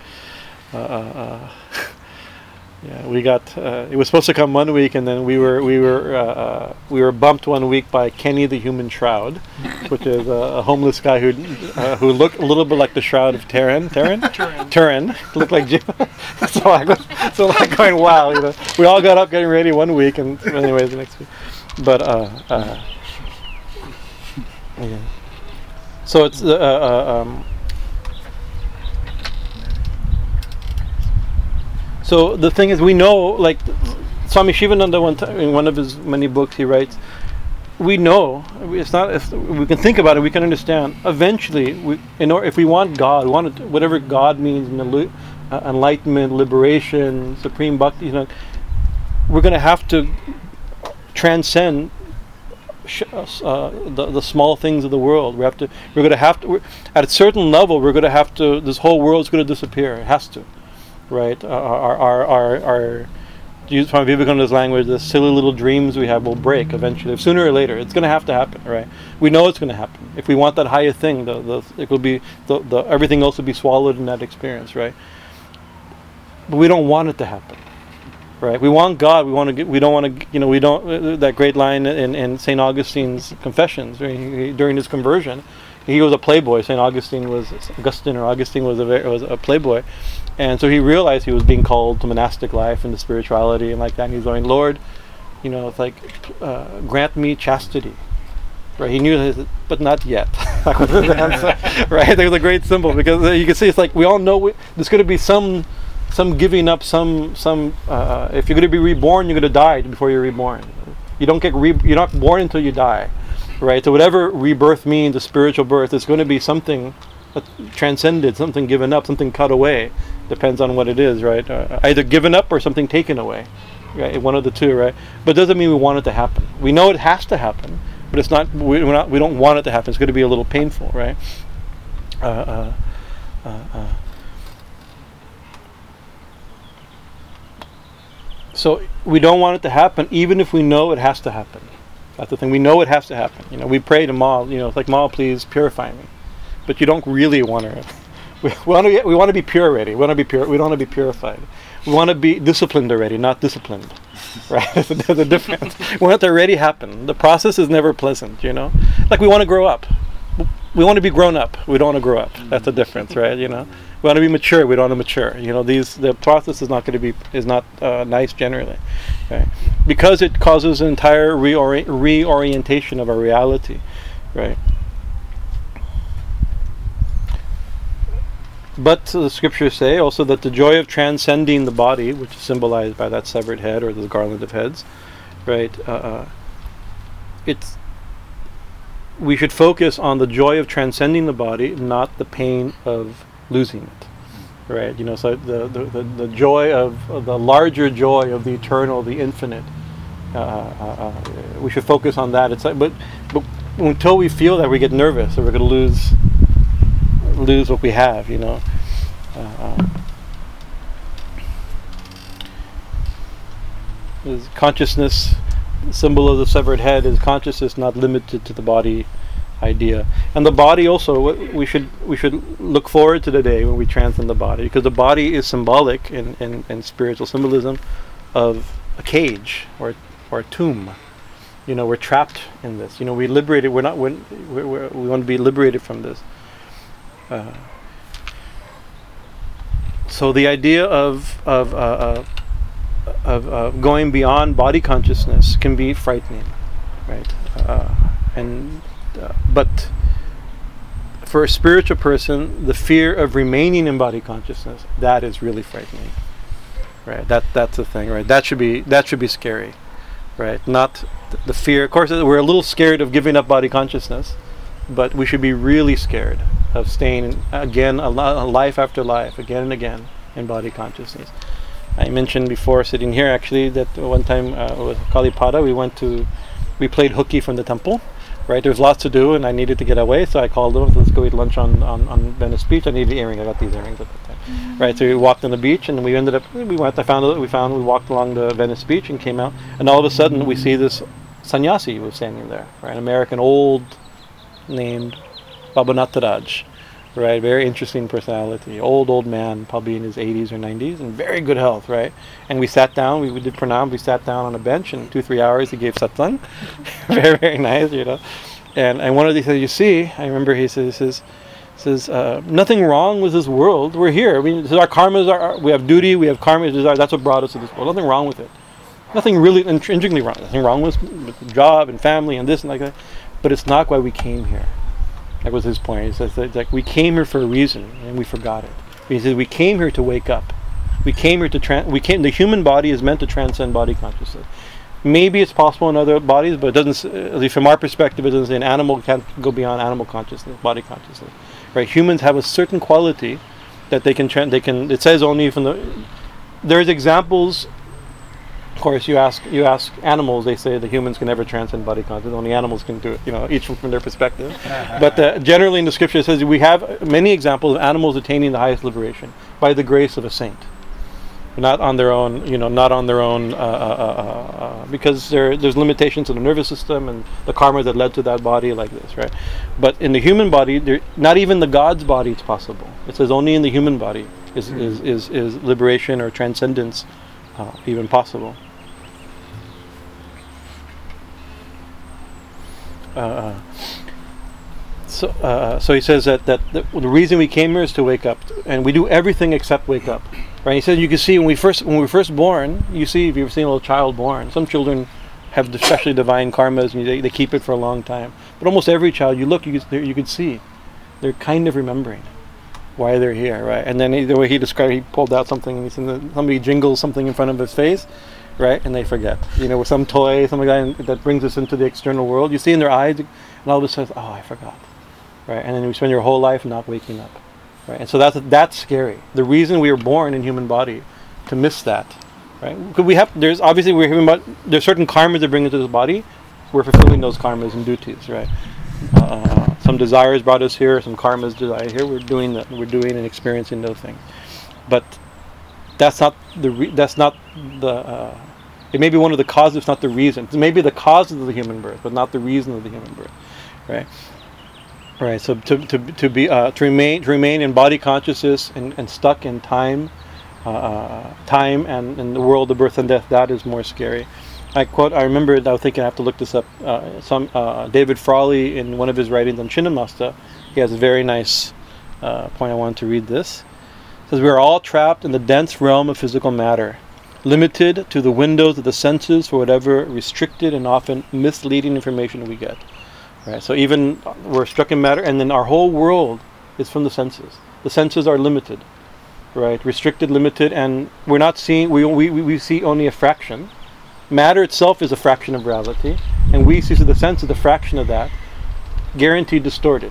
Uh, uh, uh yeah, we got. Uh, it was supposed to come one week, and then we were we were uh, uh, we were bumped one week by Kenny the Human Shroud, which is a, a homeless guy who uh, who looked a little bit like the Shroud of Turin. Turin.
Turin.
Turin looked like Jim. so I was so like going wow, you know. We all got up getting ready one week, and anyways the next week. But uh, uh, yeah. So it's uh, uh um, So the thing is, we know, like Swami Shivananda, one time, in one of his many books, he writes, we know it's not. If we can think about it, we can understand. Eventually, we, in order, if we want God, want whatever God means, uh, enlightenment, liberation, supreme bhakti. You know, we're going to have to transcend uh, the, the small things of the world. We have to. We're going to have to. At a certain level, we're going to have to. This whole world's going to disappear. It has to right? Uh, our, our, our, our use from Vivekananda's language, the silly little dreams we have will break eventually. Sooner or later, it's going to have to happen, right? We know it's going to happen. If we want that higher thing, the, the it will be the, the everything else will be swallowed in that experience, right? But we don't want it to happen, right? We want God. We want to get. We don't want to. You know, we don't. Uh, that great line in, in Saint Augustine's Confessions during his conversion he was a playboy. Saint Augustine was Augustine or Augustine was a was a playboy, and so he realized he was being called to monastic life and to spirituality and like that. And he's going, Lord, you know, it's like uh, grant me chastity. Right, he knew, his, but not yet. that was his answer. right, there was a great symbol because uh, you can see it's like we all know we, there's going to be some, some giving up, some, some. Uh, if you're going to be reborn, you're going to die before you're reborn. You don't get re- you're not born until you die right? So whatever rebirth means, a spiritual birth, it's going to be something transcended, something given up, something cut away. Depends on what it is, right? Uh, either given up or something taken away, right? One of the two, right? But it doesn't mean we want it to happen. We know it has to happen, but it's not. We're not. We don't want it to happen. It's going to be a little painful, right? Uh, uh, uh, uh. So we don't want it to happen, even if we know it has to happen. That's the thing. We know it has to happen. You know, we pray to Ma. You know, it's like Ma, please purify me, but you don't really want to. We, want to. We want to be pure already. We want to be pure. We don't want to be purified. We want to be disciplined already, not disciplined. Right? There's a difference. we want it to already happen. The process is never pleasant. You know, like we want to grow up. We want to be grown up. We don't want to grow up. That's the difference, right? You know, we want to be mature. We don't want to mature. You know, these the process is not going to be is not uh, nice generally, right? Because it causes an entire reori- reorientation of our reality, right? But the scriptures say also that the joy of transcending the body, which is symbolized by that severed head or the garland of heads, right? Uh, uh, it's we should focus on the joy of transcending the body, not the pain of losing it, right? You know, so the the, the, joy of, of the larger joy of the eternal, the infinite. Uh, uh, uh, we should focus on that. It's like, but but until we feel that, we get nervous, or we're going to lose lose what we have, you know. Uh, is consciousness symbol of the severed head is consciousness not limited to the body idea. And the body also we should we should look forward to the day when we transcend the body because the body is symbolic in, in, in spiritual symbolism of a cage or or a tomb. You know we're trapped in this. You know we liberated we're not we're, we're, we want to be liberated from this. Uh, so the idea of of uh, uh, of uh, going beyond body consciousness can be frightening, right? Uh, and but for a spiritual person, the fear of remaining in body consciousness that is really frightening, right? That that's the thing, right? That should be that should be scary, right? Not th- the fear. Of course, we're a little scared of giving up body consciousness, but we should be really scared of staying again a, li- life after life, again and again in body consciousness. I mentioned before sitting here actually that one time uh, with Kalipada we went to we played hooky from the temple. Right, there's lots to do, and I needed to get away, so I called them. Let's go eat lunch on, on, on Venice Beach. I needed an earring. I got these earrings at that time. Mm-hmm. Right, so we walked on the beach, and we ended up. We went. I found. We found. We walked along the Venice Beach and came out, and all of a sudden we see this sannyasi was standing there. Right, an American old named Baba Nataraj right? Very interesting personality. Old, old man, probably in his 80s or 90s, and very good health, right? And we sat down, we, we did pranam, we sat down on a bench, and two, three hours he gave satsang. very, very nice, you know. And, and one of the things you see, I remember he says, he says, says uh, nothing wrong with this world. We're here. I mean, our karmas. Are, we have duty. We have karma. Desire, that's what brought us to this world. Nothing wrong with it. Nothing really intrinsically wrong. Nothing wrong with, with job and family and this and like that. But it's not why we came here. That was his point. He says like we came here for a reason and we forgot it. He says we came here to wake up. We came here to trans. We came. The human body is meant to transcend body consciousness. Maybe it's possible in other bodies, but it doesn't. At least from our perspective, it doesn't say an animal can't go beyond animal consciousness, body consciousness. Right? Humans have a certain quality that they can. Tra- they can. It says only from the. There's examples of course, you ask you ask animals, they say the humans can never transcend body content. Only animals can do it. You know, each from their perspective. but uh, generally, in the scripture, it says we have many examples of animals attaining the highest liberation by the grace of a saint, not on their own. You know, not on their own, uh, uh, because there there's limitations in the nervous system and the karma that led to that body, like this, right? But in the human body, there, not even the God's body is possible. It says only in the human body is mm-hmm. is, is, is liberation or transcendence even possible. Uh, so, uh, so he says that, that the, the, reason we came here is to wake up, and we do everything except wake up. Right? He says you can see when we first when we were first born. You see if you've ever seen a little child born. Some children have especially divine karmas, and they, they keep it for a long time. But almost every child you look, you you can see they're kind of remembering why they're here, right? And then he, the way he described, he pulled out something, and he said somebody jingles something in front of his face, right? And they forget. You know, with some toy, something like that, that brings us into the external world. You see in their eyes, and all of a sudden, oh, I forgot, right? And then you spend your whole life not waking up, right? And so that's that's scary. The reason we were born in human body to miss that right? Because we have there's obviously we're human, but there's certain karmas that bring into this body. We're fulfilling those karmas and duties, right? Uh, some desires brought us here, some karmas desire here. We're doing that. We're doing and experiencing those things, but that's not the re- that's not the uh, it may be one of the causes, not the reason. It may be the cause of the human birth, but not the reason of the human birth, right? Right. So to, to, to be uh, to remain to remain in body consciousness and, and stuck in time, uh, uh time and in the world of birth and death, that is more scary. I quote. I remember. I was thinking I have to look this up. Uh, some uh, David Frawley in one of his writings on Chinnamasta, he has a very nice uh, point. I wanted to read this. Says we are all trapped in the dense realm of physical matter limited to the windows of the senses for whatever restricted and often misleading information we get. Right. So even we're struck in matter, and then our whole world is from the senses. The senses are limited, right? Restricted, limited, and we're not seeing. We we we see only a fraction. Matter itself is a fraction of reality, and we see through the senses the fraction of that, guaranteed distorted.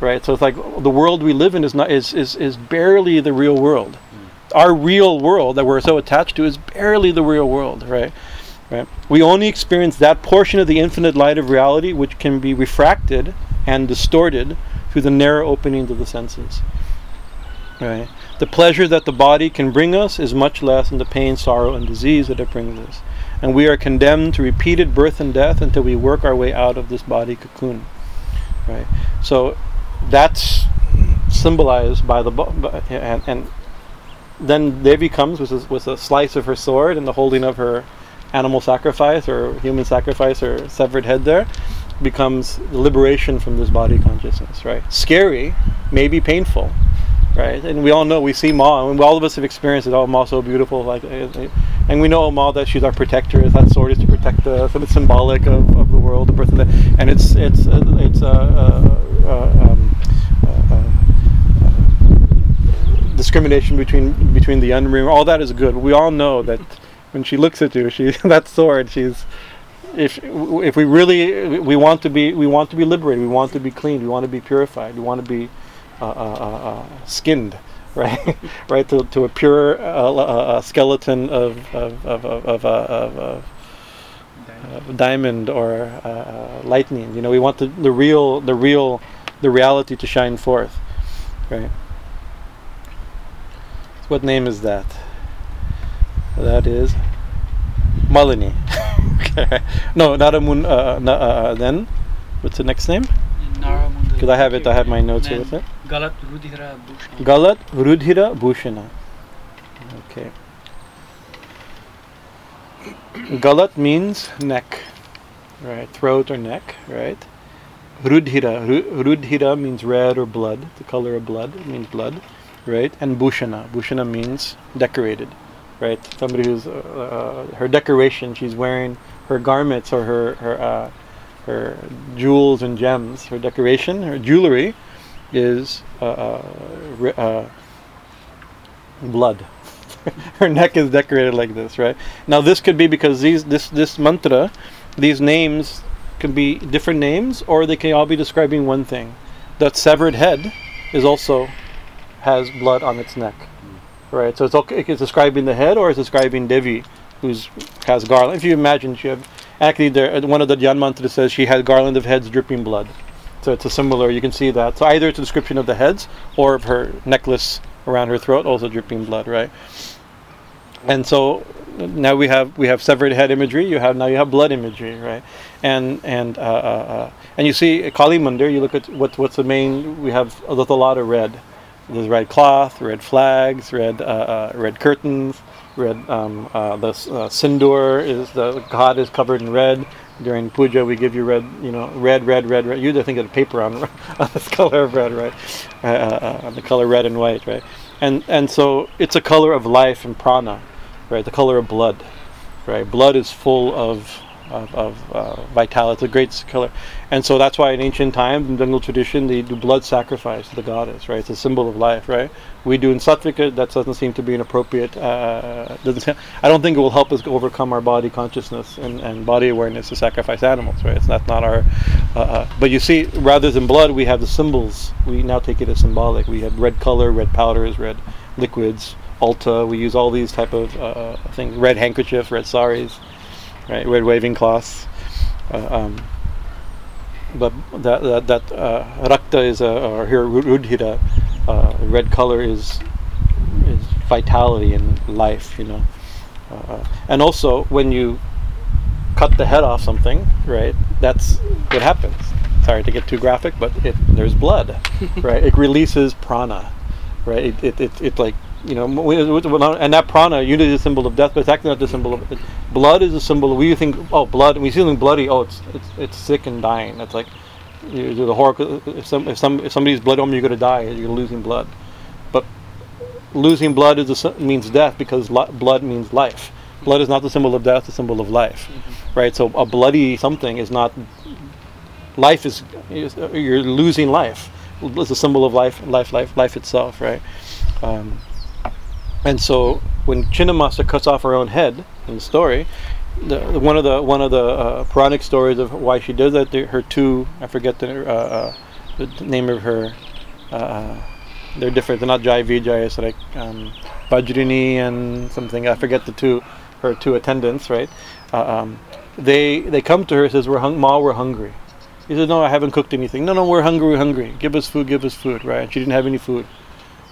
Right. So it's like the world we live in is not is is, is barely the real world hmm. our real world that we're so attached to is barely the real world, right? Right. We only experience that portion of the infinite light of reality which can be refracted and distorted through the narrow openings of the senses. Right. The pleasure that the body can bring us is much less than the pain, sorrow, and disease that it brings us. And we are condemned to repeated birth and death until we work our way out of this body cocoon. Right. So that's symbolized by the bo- and, and then Devi comes with a, with a slice of her sword and the holding of her animal sacrifice or human sacrifice or severed head there becomes liberation from this body consciousness, right? Scary, maybe painful, right? And we all know we see Ma, and all of us have experienced it. Oh, Ma's so beautiful, like, and we know oh, Ma that she's our protector. That sword is to protect us, and it's symbolic of, of world, the birth and the, and it's it's uh, it's uh, uh, uh um, discrimination between between the unreal, all that is good. We all know that when she looks at you, she that sword, she's if if we really we want to be we want to be liberated, we want to be cleaned, we want to be purified, we want to be uh, uh, uh, skinned, right, right to, to a pure skeleton of of of of, of, of diamond or lightning. You know, we want the, the real the real the reality to shine forth, right. What name is that? That is Malini. okay. No, Naramun. Uh, na, uh, uh, then, what's the next name? Because I have it. I have my notes here with it.
Galat Rudhira Bhushana.
Galat Rudhira Bhushana. Okay. Galat means neck, right? Throat or neck, right? Rudhira. Rudhira means red or blood, the color of blood. Means blood right? And bhushana. Bhushana means decorated, right? Somebody who's uh, uh, her decoration. She's wearing her garments or her her uh, her jewels and gems. Her decoration, her jewelry, is uh, uh, blood. her neck is decorated like this, right? Now this could be because these this this mantra, these names can be different names, or they can all be describing one thing. That severed head is also has blood on its neck, right? So it's okay. It's describing the head, or it's describing Devi, who's has garland. If you imagine, she have actually there. Uh, one of the dhyan mantras says she had garland of heads dripping blood. So it's a similar. You can see that. So either it's a description of the heads or of her necklace around her throat, also dripping blood, right? And so now we have we have severed head imagery. You have now you have blood imagery, right? And and uh, uh, uh, and you see Kali Mandir. You look at what what's the main. We have a lot of red there's red cloth, red flags, red uh, uh, red curtains, red. Um, uh, the sindoor is the god is covered in red. During puja, we give you red, you know, red, red, red, red. You either think of the paper on, on this color of red, right? Uh, the color red and white, right? And and so it's a color of life and prana, right? The color of blood, right? Blood is full of of, of uh, vitality. It's a great color, and so that's why in ancient times in Bengal tradition they do blood sacrifice to the goddess. Right, it's a symbol of life. Right, we do in Sattvika. That doesn't seem to be an appropriate. Uh, doesn't. I don't think it will help us overcome our body consciousness and, and body awareness to sacrifice animals. Right, it's not not our. Uh, uh, but you see, rather than blood, we have the symbols. We now take it as symbolic. We have red color, red powders, red liquids Alta. We use all these type of uh, things: red handkerchiefs, red saris, right? Red waving cloths. Uh, um, but that that, that uh, rakta is a or here rudhira, uh, red color is is vitality and life, you know. Uh, and also when you cut the head off something, right? That's what happens. Sorry to get too graphic, but it, there's blood, right? It releases prana, right? It, it, it, it like you know, and that prana, unity is a symbol of death, but it's actually not the symbol of it. Blood is a symbol. Of, we think, oh, blood. We see something bloody. Oh, it's it's it's sick and dying. That's like you do the horror. If some if some if somebody's blood on you, you're gonna die. You're losing blood. But losing blood is a, means death because li- blood means life. Blood is not the symbol of death; the symbol of life, mm-hmm. right? So a bloody something is not. Life is, is you're losing life. It's a symbol of life, life, life, life itself, right? Um, and so when Chinnamasta cuts off her own head in the story, the, the, one of the one of the uh, Puranic stories of why she does that, her two I forget the, uh, uh, the name of her. Uh, they're different. They're not Jai Vijay. It's like um, Vajrini and something. I forget the two her two attendants. Right? Uh, um, they they come to her and says we're hung- Ma we're hungry. He says no I haven't cooked anything. No no we're hungry we're hungry. Give us food give us food. Right? And she didn't have any food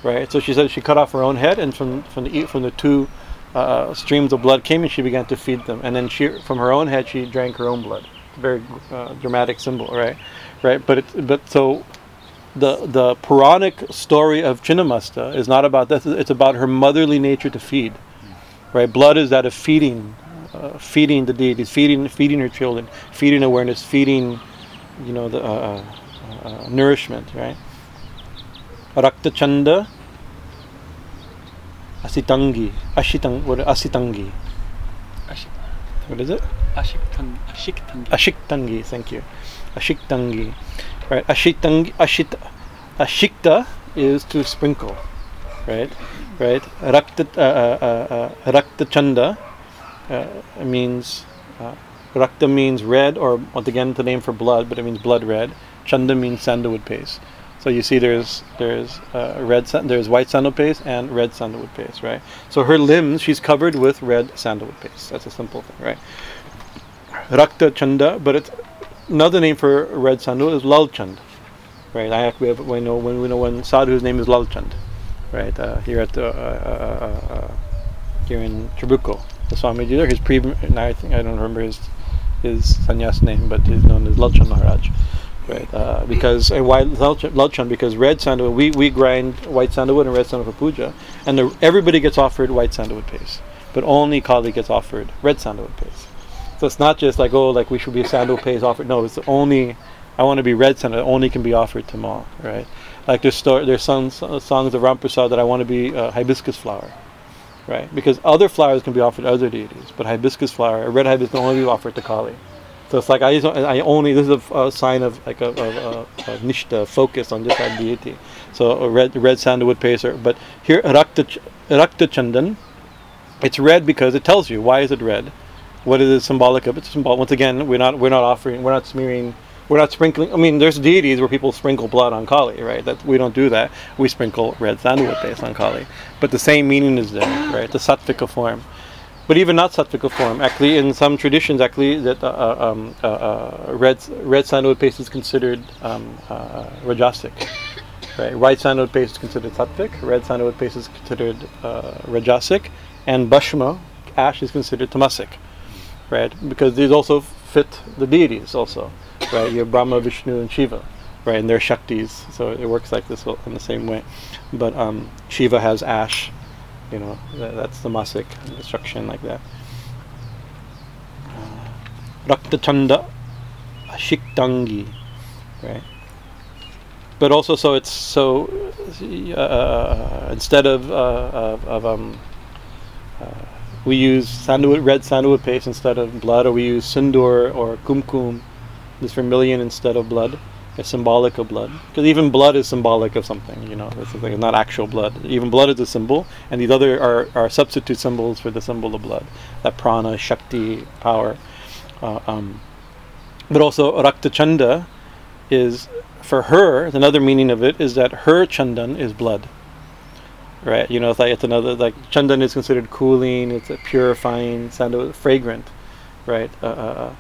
right? So she said she cut off her own head, and from from the from the two uh, streams of blood came, and she began to feed them. And then she, from her own head, she drank her own blood. Very uh, dramatic symbol, right? Right. But it, but so the the Puranic story of Chinnamasta is not about that. It's about her motherly nature to feed, right? Blood is that of feeding, uh, feeding the deities, feeding feeding her children, feeding awareness, feeding, you know, the uh, uh, uh, nourishment, right? Rakta Chanda Asitangi. Ashitang what Asitangi. What is it?
Ashiktangi. Ashiktangi.
Ashiktangi, thank you. Ashiktangi. Right. Ashitangi Ashita Ashikta is to sprinkle. Right? Right? Rakta uh, uh, uh, uh, means uh, Rakta means red, or once again the name for blood, but it means blood red. Chanda means sandalwood paste. So you see, there's there's uh, red there's white sandal paste and red sandalwood paste, right? So her limbs, she's covered with red sandalwood paste. That's a simple thing, right? Rakta Chanda, but it's another name for red sandal is Lalchand, right? I we have we know when we know one sadhu's name is Lalchand, right? Uh, here at the uh, uh, uh, uh here in Trabuco, the Swamiji there. His pre I think I don't remember his his sannyas name, but he's known as Lalchand Maharaj right? Uh, because and why Lalchan? Because red sandalwood, we, we grind white sandalwood and red sandalwood for puja, and the, everybody gets offered white sandalwood paste, but only Kali gets offered red sandalwood paste. So it's not just like oh, like we should be sandalwood paste offered. No, it's only I want to be red sandalwood. Only can be offered to Ma, right? Like there's sto- there's songs songs of Ramprasad that I want to be uh, hibiscus flower. Right, because other flowers can be offered to other deities, but hibiscus flower, a red hibiscus, can only be offered to Kali. So it's like I, I only this is a, a sign of like a, a, a, nishta focus on just that deity. So red red sandalwood pacer. But here rakta rakta chandan, it's red because it tells you why is it red. What is it symbolic of? It's symbolic. Once again, we're not we're not offering we're not smearing we're not sprinkling. I mean, there's deities where people sprinkle blood on Kali, right? That we don't do that. We sprinkle red sandalwood paste on Kali, but the same meaning is there, right? The sattvika form but even not sattvika form. Actually, in some traditions, actually, that uh, uh um, uh, uh, red red sandalwood paste is considered um, uh, rajasic. Right, white sandalwood paste is considered sattvic. Red sandalwood paste is considered uh, rajasic, and bhashma ash is considered tamasic. Right, because these also fit the deities. Also, right, you have Brahma, Vishnu, and Shiva. Right, and they're shaktis, so it works like this in the same way. But um, Shiva has ash, you know that, that's the masik instruction like that. Uh, rakta chanda ashiktangi right? But also so it's so uh, instead of, uh, of, of um, uh, we use sandalwood red sandalwood paste instead of blood or we use sindoor or kumkum this vermilion instead of blood is symbolic of blood. Because even blood is symbolic of something, you know, it's not actual blood. Even blood is a symbol, and these other are, are substitute symbols for the symbol of blood. That prana, shakti, power. Uh, um, but also Rakta Chanda is, for her, another meaning of it is that her Chandan is blood. right? You know, it's like it's another like chandan is considered cooling, it's a purifying, sandalwood, fragrant, right? Uh, uh, uh,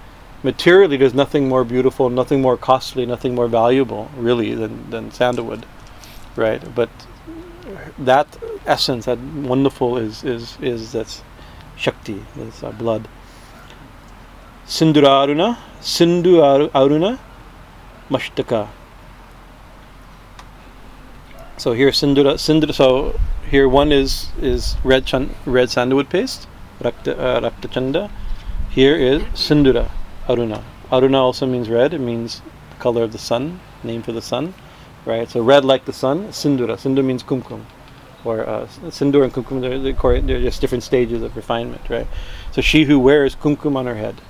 materially, there's nothing more beautiful, nothing more costly, nothing more valuable, really, than than sandalwood, right? But that essence, that wonderful, is is is that's shakti, is uh, blood. Sindura Aruna, Sindhu Aruna, Mashtaka. So here Sindura, Sindura, so here one is is red chan, red sandalwood paste, Rakta, uh, Rakta Chanda. Here is Sindura Aruna. Aruna also means red. It means the color of the sun, name for the sun, right? So red like the sun. Sindura. Sindura means kumkum, or uh, and kumkum. They're, they're just different stages of refinement, right? So she who wears kumkum on her head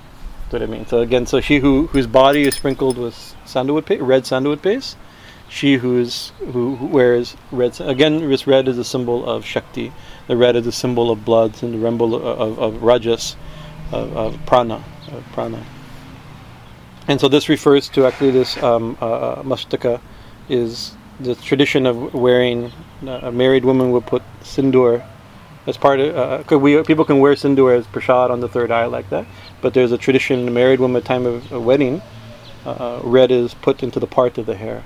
what I mean. So again, so she who whose body is sprinkled with sandalwood paste, red sandalwood paste, she who's who, who wears red. Again, this red is a symbol of Shakti. The red is a symbol of blood and the symbol of, of, of rajas, of, of, prana, of prana. And so this refers to actually this um, uh, uh is the tradition of wearing. Uh, a married woman would put sindoor as part of. Uh, we people can wear sindoor as prashad on the third eye like that but there's a tradition in a married woman at time of a wedding, uh, red is put into the part of the hair,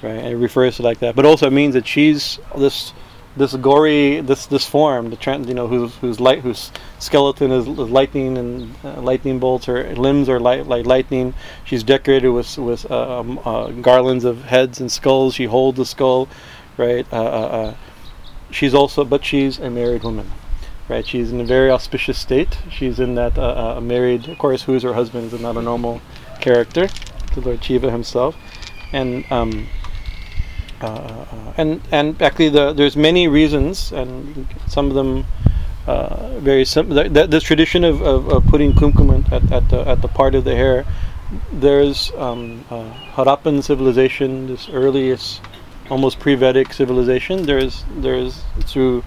right? And it refers to like that. But also it means that she's this this gory this this form, the trans, you know, whose whose light whose skeleton is lightning and uh, lightning bolts, her limbs are light like lightning. She's decorated with with uh, um, uh, garlands of heads and skulls. She holds the skull, right? Uh, she's also, but she's a married woman right? She's in a very auspicious state. She's in that married, of course, who is her husband is not a normal character, to Lord Shiva himself, and um, uh, and and actually the, there's many reasons, and some of them uh, very simple. Th- th- this tradition of, of, of, putting kumkum at, at the at the part of the hair. There's um, uh, Harappan civilization, this earliest, almost pre-Vedic civilization. There's there's through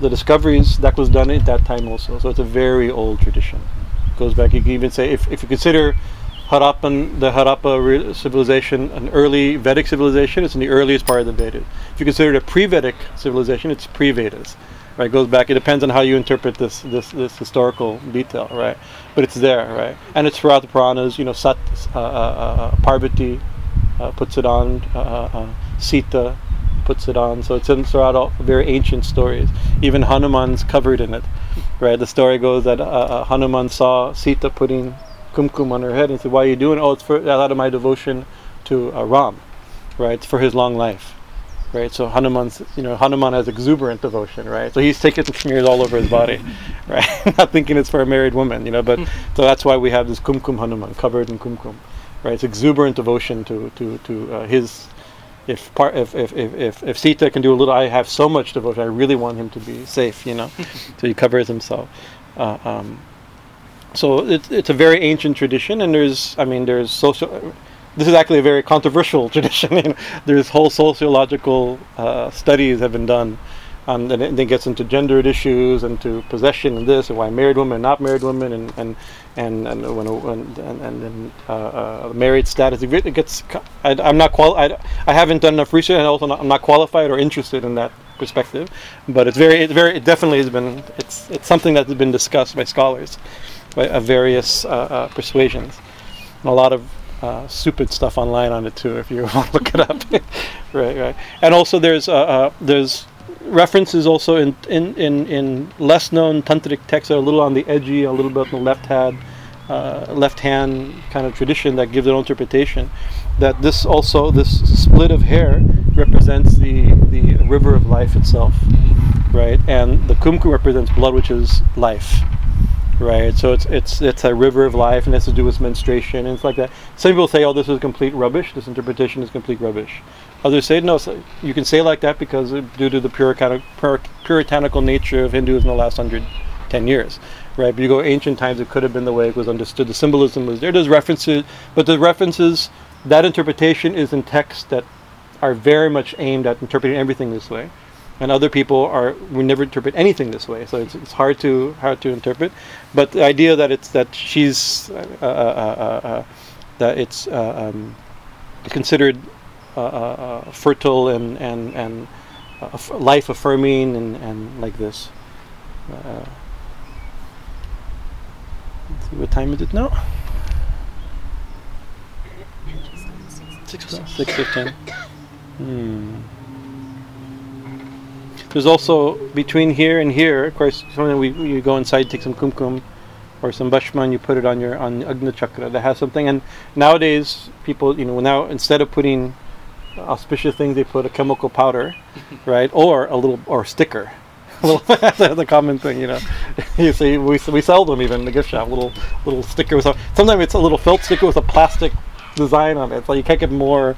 the discoveries that was done at that time also. So it's a very old tradition. It goes back. You can even say if, if you consider Harappan, the Harappa civilization, an early Vedic civilization, it's in the earliest part of the Vedas. If you consider it a pre-Vedic civilization, it's pre-Vedas. Right, goes back. It depends on how you interpret this this this historical detail, right? But it's there, right? And it's throughout the Puranas. You know, Sat, uh, uh, uh, Parvati uh, puts it on, uh, uh, Sita puts it on. So it's in throughout all very ancient stories. Even Hanuman's covered in it, right? The story goes that Hanuman saw Sita putting kumkum on her head and said, "Why are you doing? It? Oh, it's for out of my devotion to Ram, right? It's for his long life." Right, so Hanuman's, you know, Hanuman has exuberant devotion, right? So he's taking smears all over his body, right? Not thinking it's for a married woman, you know, but so that's why we have this kumkum Hanuman covered in kumkum, right? It's exuberant devotion to to to uh, his if part if, if, if, if, if Sita can do a little, I have so much devotion. I really want him to be safe, you know. so he covers himself. Uh, um, so it's it's a very ancient tradition, and there's I mean there's social. This is actually a very controversial tradition. there's whole sociological uh, studies have been done um, and it gets into gendered issues and to possession and this and why married women and not married women and and and and when, and, and then uh, uh, married status it gets I, am not qual I, I haven't done enough research and also not, I'm not qualified or interested in that perspective but it's very it's very it definitely has been it's it's something that has been discussed by scholars by of various uh, uh persuasions and a lot of uh, stupid stuff online on it too if you want to look it up right right and also there's uh, there's references also in, in, in, in less known tantric texts are a little on the edgy, a little bit on the left hand, uh, left hand kind of tradition that gives an interpretation. That this also this split of hair represents the the river of life itself, right? And the kumkum represents blood, which is life, right? So it's it's it's a river of life, and it has to do with menstruation, and it's like that. Some people say, "Oh, this is complete rubbish. This interpretation is complete rubbish." Others say no. So you can say like that because due to the puritanical nature of Hinduism in the last hundred, ten years, right? But you go ancient times, it could have been the way it was understood. The symbolism was there. There's references, but the references that interpretation is in texts that are very much aimed at interpreting everything this way, and other people are we never interpret anything this way. So it's, it's hard to hard to interpret. But the idea that it's that she's uh, uh, uh, uh that it's uh, um, considered uh, uh, uh, fertile and and and life affirming and, and like this. Uh, what time is it now? Six six fifteen. Hmm. There's also between here and here, of course, something we you go inside, take some kumkum or some bashman, you put it on your on Ajna chakra that has something. And nowadays, people, you know, now instead of putting auspicious things, they put a chemical powder, right, or a little or sticker. A That's the common thing, you know. you see, we, we sell them even in the gift shop. Little little sticker with a. Sometimes it's a little felt sticker with a plastic design on it, so you can't get more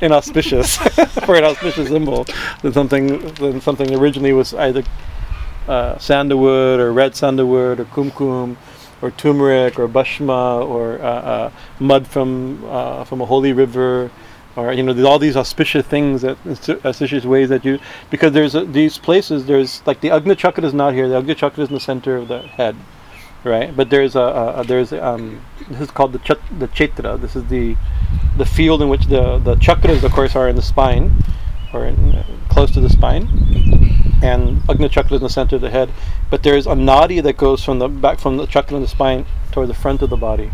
inauspicious for an auspicious symbol than something than something originally was either uh, sandalwood or red sandalwood or kumkum or turmeric or bhasma or uh, uh, mud from uh, from a holy river or you know all these auspicious things that auspicious ways that you because there's these places there's like the Ajna chakra is not here. The Ajna chakra is in the center of the head right? But there's a, a, there's um this is called the chat, the kshetra this is the the field in which the the chakras of course are in the spine or in, uh, close to the spine. And Ajna chakra is in the center of the head. But there's a nadi that goes from the back from the chakra in the spine toward the front of the body,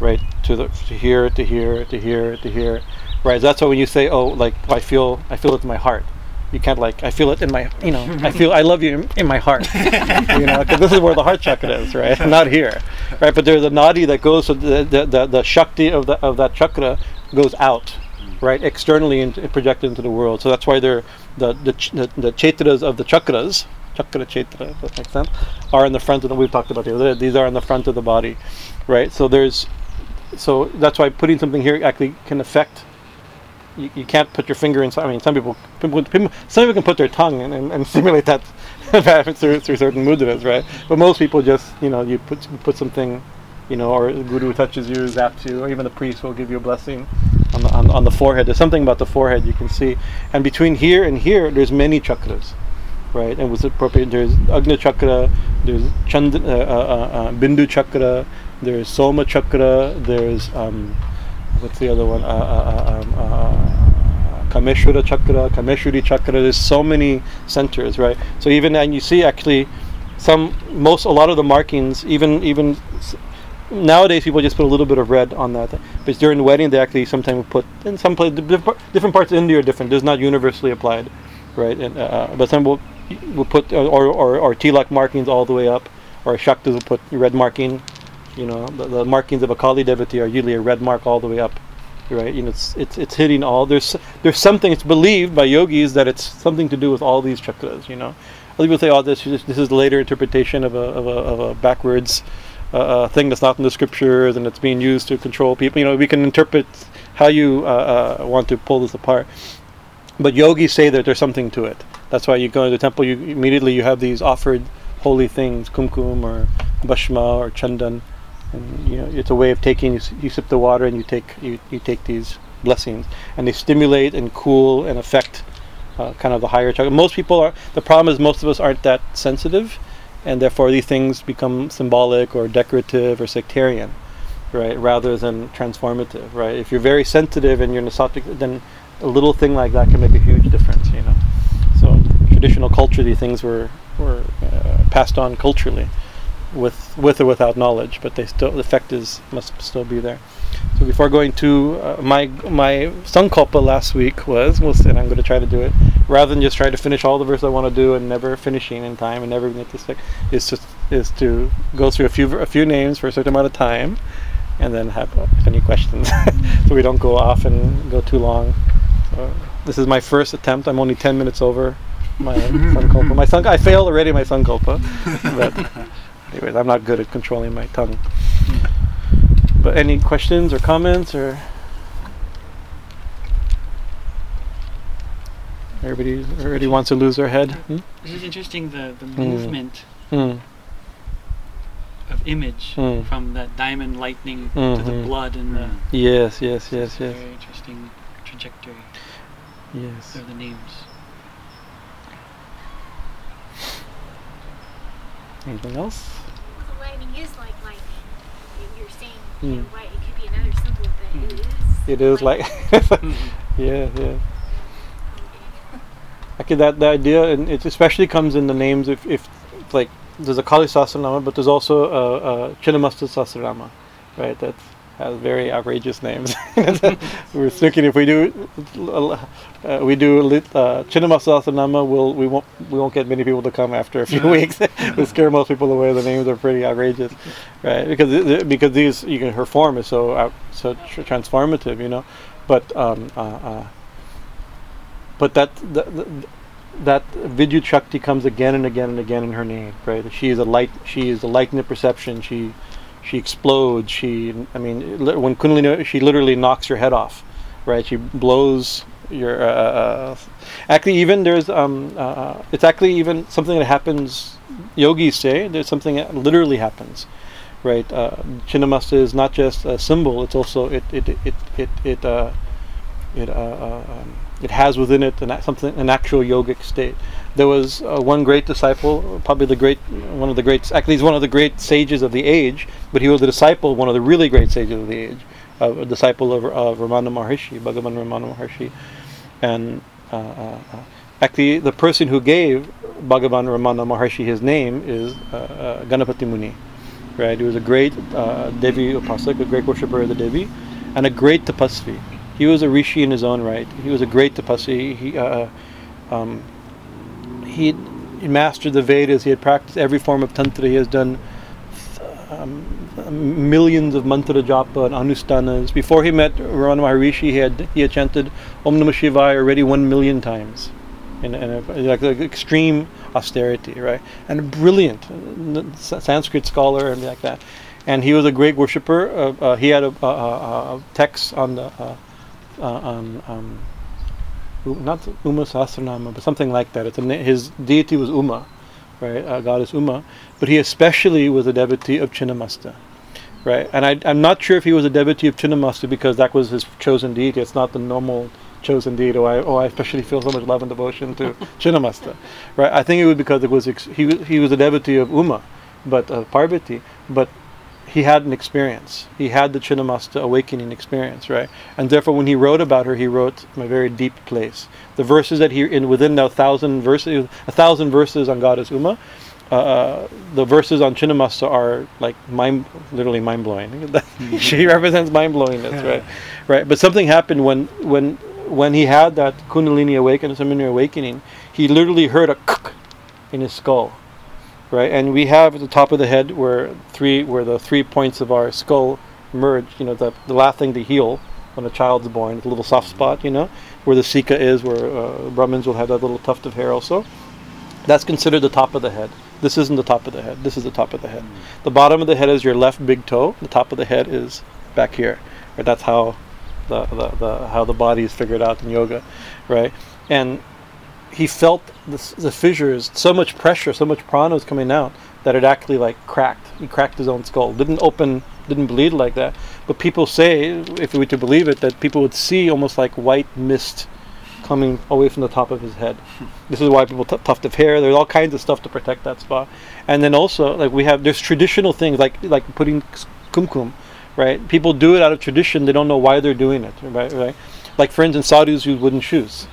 right? To the to here to here to here to here, right. That's why when you say, "Oh, like I feel I feel it in my heart," you can't like I feel it in my you know I feel I love you in, in my heart, you know, because this is where the heart chakra is, right? Not here, right? But there's a nadi that goes so the the, the, the shakti of the of that chakra goes out right externally and projected into the world so that's why they're the the, the, the kshetras of the chakras chakra kshetra if that makes sense are in the front of the we've talked about the other day, these are in the front of the body right so there's so that's why putting something here actually can affect you, you can't put your finger inside I mean some people, people, people some people can put their tongue and, and, and simulate that through, through certain mudras right but most people just you know you put put something you know, or the guru touches you, zaps you, or even the priest will give you a blessing on the, on, on the forehead. There's something about the forehead you can see. And between here and here, there's many chakras, right? And with appropriate, there's Ajna chakra, there's Chand, uh, uh, uh, Bindu chakra, there's Soma chakra, there's, um, what's the other one? Uh, uh, um, uh, Kameshwara chakra, Kameshwari chakra. There's so many centers, right? So even, and you see actually, some most a lot of the markings even even nowadays people just put a little bit of red on that but during the wedding they actually sometimes put in some place different parts of india are different it's not universally applied right and, uh, but some will will put or, or, or tilak markings all the way up or shaktas will put red marking you know the, the markings of a kali devotee are usually a red mark all the way up right you know it's it's it's hitting all there's there's something it's believed by yogis that it's something to do with all these chakras you know other people say oh this is this is later interpretation of a of a, of a backwards uh, thing that's not in the scriptures and it's being used to control people. You know, we can interpret how you uh, uh, want to pull this apart. But yogis say that there's something to it. That's why you go to the temple. You immediately you have these offered holy things, kumkum or bhasma or chandan, and you know it's a way of taking. You, you sip the water and you take you, you take these blessings, and they stimulate and cool and affect uh, kind of the higher chakra. Most people are. The problem is most of us aren't that sensitive and therefore these things become symbolic or decorative or sectarian, right, rather than transformative, right? If you're very sensitive and you're nasatic, then a little thing like that can make a huge difference, you know. So traditional culture, these things were were uh, passed on culturally, with with or without knowledge, but they still the effect is must still be there. So before going to uh, my my sankalpa last week was, well, and I'm going to try to do it rather than just try to finish all the verses I want to do and never finishing in time and never get to stick. Is to is to go through a few a few names for a certain amount of time, and then have uh, any questions, so we don't go off and go too long. So this is my first attempt. I'm only ten minutes over my sankalpa. My sun I failed already my sankalpa, but anyways, I'm not good at controlling my tongue. But any questions or comments or everybody everybody wants to lose their head? Hmm?
This is interesting. The the movement
Hmm.
of image
Mm.
from that diamond lightning to the
Mhm.
blood and the
Yes, yes, yes, yes,
very interesting trajectory
yes.
of the names.
Anything else?
Well, the lightning is like lightning. You- You're saying you know,
Mm.
why it could be another symbol, but
Mm.
it is.
It is like,
Mhm.
yeah, yeah.
Okay.
Actually, that the idea, and it especially comes in the names if, if like there's a Kali Sahasranama, but there's also a, a Chinnamasta Sahasranama, right? That has very outrageous names. We're thinking if we do uh, we do uh, Chinnamasta Sahasranama, we'll, we won't we won't get many people to come after a few weeks. we'll scare most people away. The names are pretty outrageous, right? Because because these you can, her form is so out, so tr- transformative, you know. But um, uh, uh, but that the, the, that Vidyut Shakti comes again and again and again in her name, right? She is a light. She is a lightning of perception. She she explodes. She, I mean, when Kundalini, she literally knocks your head off, right? She blows your. Uh, uh, actually, even there's um, uh, it's actually even something that happens. Yogis say there's something that literally happens, right? Uh, Chinnamasta is not just a symbol; it's also it it it it it uh, it uh, uh, um, it has within it an, something an actual yogic state. There was uh, one great disciple, probably the great one of the great. Actually, he's one of the great sages of the age, but he was a disciple, one of the really great sages of the age, uh, a disciple of, of Ramana Maharshi, Bhagavan Ramana Maharshi, and. Uh, uh, Actually, the person who gave Bhagavan Ramana Maharshi his name is uh, uh, Ganapati Muni. Right? He was a great Devi Upasak, a great worshipper of the Devi, and a great tapasvi. He was a rishi in his own right. He was a great tapasvi. He, uh, um, he mastered the Vedas. He had practiced every form of tantra. He has done um, millions of mantra japa and anustanas. Before he met Ramana Maharishi, he had he had chanted Om Namah Shivaya already one million times, in, in a, like, like extreme austerity, right? And a brilliant uh, Sanskrit scholar and like that. And he was a great worshipper. Uh, uh, he had a, a, a, text on the uh, um, um, not Uma Sahasranama, but something like that. It's a, his deity was Uma, right? Uh, goddess Uma, but he especially was a devotee of Chinnamasta, right? And I, I'm not sure if he was a devotee of Chinnamasta because that was his chosen deity. It's not the normal chosen deity. Oh, I, oh, I especially feel so much love and devotion to Chinnamasta, right? I think it was because it was ex- he was- he was a devotee of Uma, but uh, Parvati, but he had an experience. He had the Chinnamasta awakening experience, right? And therefore, when he wrote about her, he wrote from a very deep place. The verses that he in within the thousand verses, a thousand verses on Goddess Uma, uh, the verses on Chinnamasta are like mind, literally mind blowing. she represents mind blowingness, right? Right. But something happened when when when he had that Kundalini awakening, Samini awakening. He literally heard a in his skull right? And we have the top of the head where three where the three points of our skull merge. You know, the the last thing to heal when a child's born, the little soft spot. You know, where the shikha is, where uh, Brahmins will have that little tuft of hair also. That's considered the top of the head. This isn't the top of the head. This is the top of the head. The bottom of the head is your left big toe. The top of the head is back here. Right? That's how the, the, the how the body is figured out in yoga, right? And he felt the, the fissures, so much pressure, so much prana was coming out that it actually like cracked. He cracked his own skull. Didn't open, didn't bleed like that. But people say, if we were to believe it, that people would see almost like white mist coming away from the top of his head. Hmm. This is why people t- tuft of hair. There's all kinds of stuff to protect that spot. And then also, like we have, there's traditional things like like putting kumkum, right? People do it out of tradition. They don't know why they're doing it, right? Right? Like for instance, Sadhus use wooden shoes,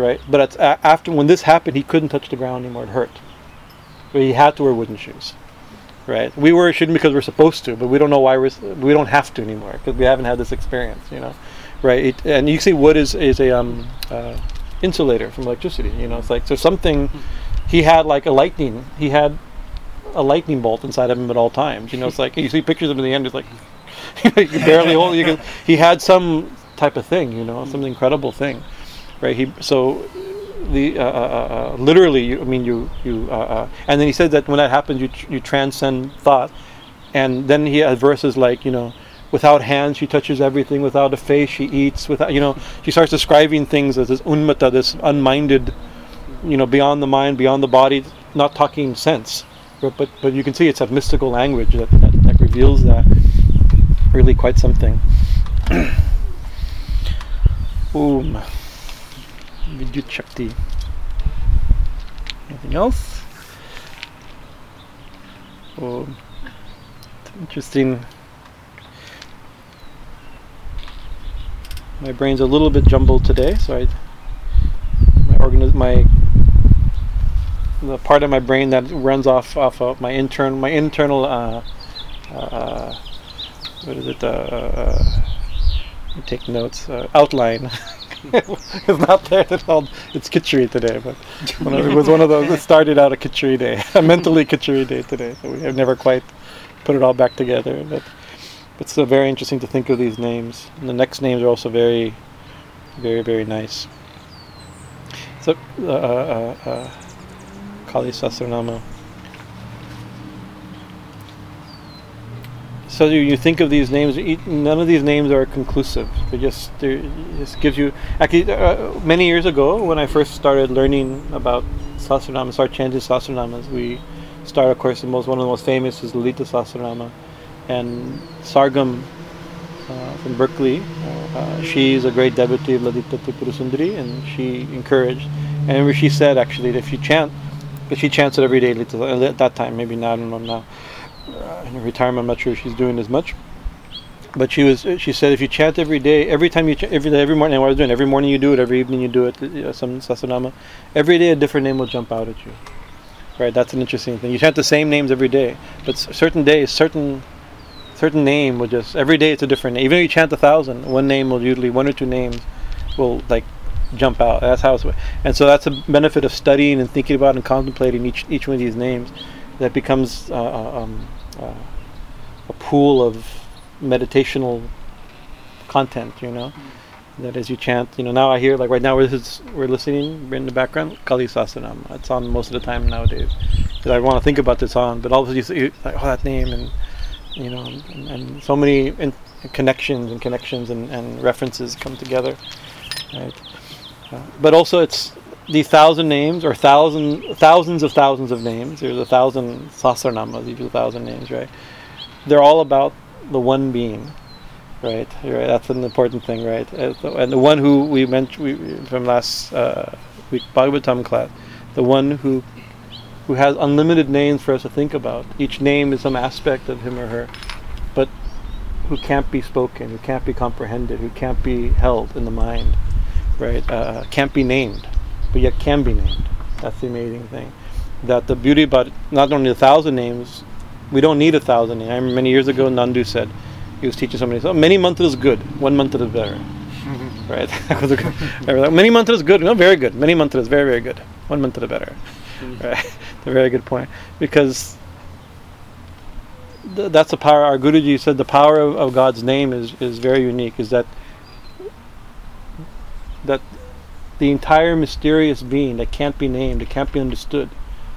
right? But after when this happened, he couldn't touch the ground anymore. It hurt. But he had to wear wooden shoes, right? We wear shouldn't because we're supposed to, but we don't know why we're we don't have to anymore because we haven't had this experience, you know, right? It, and you see, wood is is a um, uh, insulator from electricity. You know, it's like so something. He had like a lightning. He had a lightning bolt inside of him at all times. You know, it's like you see pictures of him in the end. It's like you barely hold. You can. He had some type of thing. You know, some incredible thing, right? He so the uh, uh, uh, uh, literally. You, I mean, you you. Uh, uh, and then he said that when that happens, you tr- you transcend thought. And then he has verses like you know. Without hands, she touches everything. Without a face, she eats. Without, you know, she starts describing things as this unmata, this unminded, you know, beyond the mind, beyond the body, not talking sense. But but, but you can see it's a mystical language that, that, that reveals that. Really quite something. Om. Vidyut Shakti. Anything else? Om. Interesting. My brain's a little bit jumbled today, so I my organiz- my the part of my brain that runs off off of my internal my internal uh, uh, what is it uh, uh, take notes uh, outline it's not there it's called it's Kitchery today but it was one of those it started out a Kitchery day a mentally Kitchery day today so we have never quite put it all back together but it's uh, very interesting to think of these names. And the next names are also very very very nice. So uh, uh, uh, uh Kali Sahasranama so you, you think of these names none of these names are conclusive. They just they just gives you actually uh, many years ago when I first started learning about Sahasranama started chanting Sahasranamas we started of course the most one of the most famous is Lalita Sahasranama and Sargam uh, from Berkeley uh, uh, she is a great devotee of Lalita Tripurasundari and she encouraged and she said actually that if you chant she chants it every day at that time maybe not I don't know now uh, in retirement. I'm not sure she's doing as much. But she was. She said if you chant every day, every time you ch- every day, every morning. What I was doing every morning you do it, every evening you do it. Uh, some sasanama. Every day a different name will jump out at you. Right. That's an interesting thing. You chant the same names every day, but certain days, certain certain name will just every day it's a different name. Even if you chant a thousand, one name will usually one or two names will like jump out. That's how it's. And so that's a benefit of studying and thinking about and contemplating each each one of these names. That becomes uh, uh, um, uh, a pool of meditational content. You know, that as you chant. You know, now I hear like right now we're we're listening in the background Kali Sasanam. It's on most of the time nowadays. That I want to think about this on, but all of a sudden you see like oh that name and you know and, and so many in, connections and connections and, and references come together. Right. Uh, but also it's the thousand names or thousand thousands of thousands of names. There's a thousand sasranamas, each a thousand names, right? They're all about the one being, right? Right. That's an important thing, right? And the one who we mentioned from last uh, week Bhagavatam class, the one who who has unlimited names for us to think about. Each name is some aspect of him or her, but who can't be spoken, who can't be comprehended, who can't be held in the mind, right? Uh, can't be named, but yet can be named. That's the amazing thing. That the beauty about not only a thousand names, we don't need a thousand names. I remember many years ago, Nandu said, he was teaching somebody, so many mantra is good, one mantra is better. right? that was a good, many mantra is good, no, very good. Many mantra is very, very good. One mantra is better. Mm-hmm. Right? a very good point. Because th- that's the power, our Guruji said the power of, of God's name is, is very unique, is that that the entire mysterious being that can't be named, that can't be understood,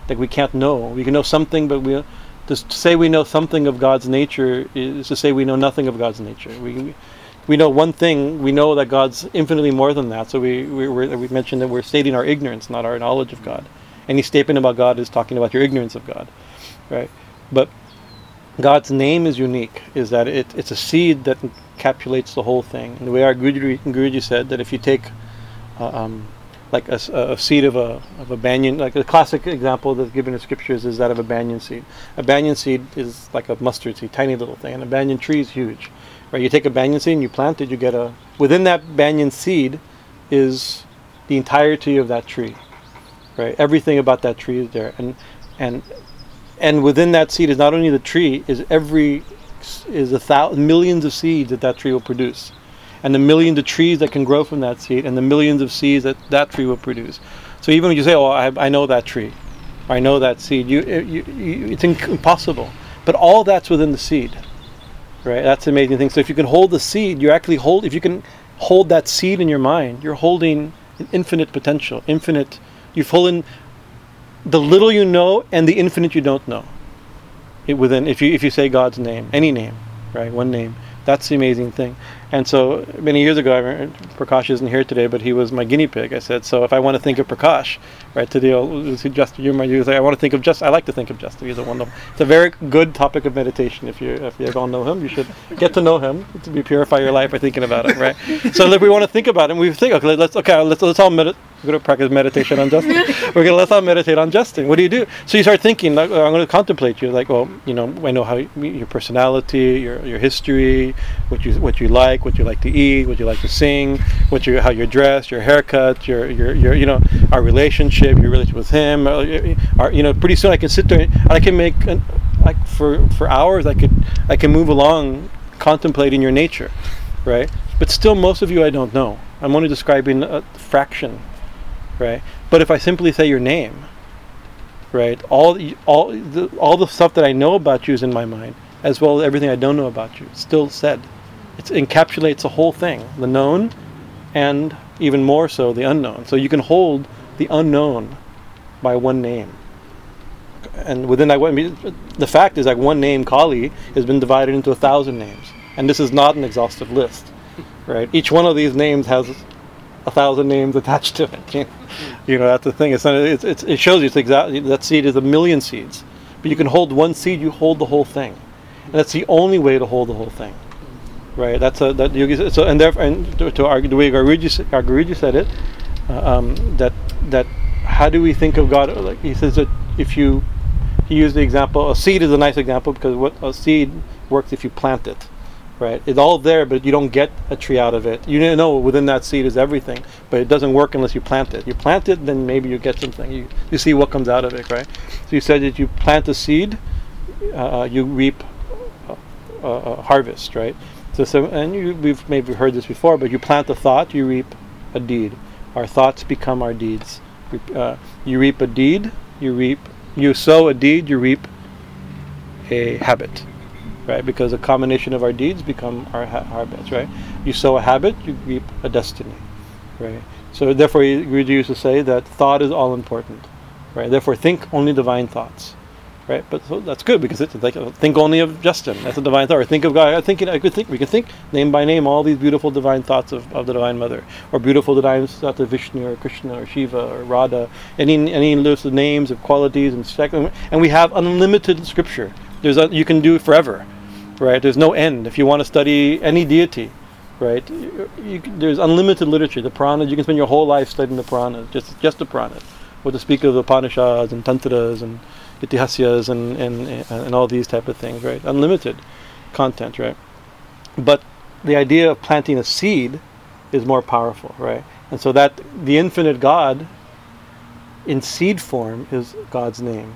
that we can't know. We can know something, but we to say we know something of God's nature is to say we know nothing of God's nature. We we know one thing. We know that God's infinitely more than that. So we we we mentioned that we're stating our ignorance, not our knowledge of God. Any statement about God is talking about your ignorance of God, right? But God's name is unique. Is that it, it's a seed that encapsulates the whole thing. And the way our Guruji, Guruji said that if you take uh, um, like a seed of a of a banyan, like a classic example that's given in scriptures is that of a banyan seed. A banyan seed is like a mustard seed, tiny little thing, and a banyan tree is huge. Right? You take a banyan seed and you plant it, you get a within that banyan seed is the entirety of that tree. Right? Everything about that tree is there, and and and within that seed is not only the tree, is every is a thousand millions of seeds that that tree will produce and the millions of trees that can grow from that seed, and the millions of seeds that that tree will produce. So even when you say, "Oh, I, I know that tree," I know that seed, you, you, you it's impossible. But all that's within the seed, right? That's the amazing thing. So if you can hold the seed, you actually hold. If you can hold that seed in your mind, you're holding an infinite potential, infinite. You've holding the little you know and the infinite you don't know. It within if you if you say God's name, any name, right? One name. That's the amazing thing. And so many years ago, I remember, Prakash isn't here today, but he was my guinea pig. I said, so if I want to think of Prakash, right, to old, to just my, you say, I want to think of just, I like to think of just. He's a wonderful. It's a very good topic of meditation. If you if you don't know him, you should get to know him to be purify your life by thinking about him, right? so if we want to think about him, we think, okay, let's okay, let's let's all medit We're going to practice meditation on Justin. We're going to let's all meditate on Justin. What do you do? So you start thinking. Like, I'm going to contemplate you. Like, well, you know, I know how you, your personality, your your history, what you what you like, what you like to eat, what you like to sing, what you how you're dressed, your haircut, your your your you know our relationship, your relationship with him. uh, Our, you know, pretty soon I can sit there and I can make an, like for for hours I could I can move along contemplating your nature, right? But still, most of you I don't know. I'm only describing a fraction, right? But if I simply say your name, right, all all the, all the stuff that I know about you is in my mind, as well as everything I don't know about you. Still said, it encapsulates the whole thing, the known, and even more so the unknown. So you can hold the unknown by one name. And within that one, the fact is that one name, Kali, has been divided into a thousand names, and this is not an exhaustive list, right? Each one of these names has a thousand names attached to it. You know, you know that's the thing. It's, not, it's, it's it shows you it's exactly that seed is a million seeds, but you can hold one seed, you hold the whole thing, and that's the only way to hold the whole thing, right? That's a that yogi. So and therefore, and to, to argue the way Guruji, uh, said it, uh, um, that that how do we think of God? Like he says that if you he used the example a seed is a nice example because what a seed works if you plant it right it's all there but you don't get a tree out of it you didn't know within that seed is everything but it doesn't work unless you plant it you plant it then maybe you get something you, you see what comes out of it right so you said that you plant a seed uh, you reap a harvest right so, so and you, we've maybe heard this before but you plant a thought you reap a deed our thoughts become our deeds uh, you reap a deed you reap you sow a deed, you reap a habit, right? Because a combination of our deeds become our ha- habits, right? You sow a habit, you reap a destiny, right? So therefore, Guruji used to say that thought is all important, right? Therefore, think only divine thoughts, right? But so that's good because it's like think only of Justin. That's a divine thought. Or think of God. I think I could think. We can think name by name all these beautiful divine thoughts of, of the Divine Mother, or beautiful divine thoughts of Vishnu or Krishna or Shiva or Radha. Any any list of names of qualities and and we have unlimited scripture. There's a, you can do forever, right? There's no end if you want to study any deity. Right, you, you, there's unlimited literature. The Puranas, you can spend your whole life studying the Puranas, just just the Puranas, what to speak of the Upanishads and Tantras and Itihasyas and, and, and all these type of things, right? Unlimited content, right? But the idea of planting a seed is more powerful, right? And so that the infinite God in seed form is God's name,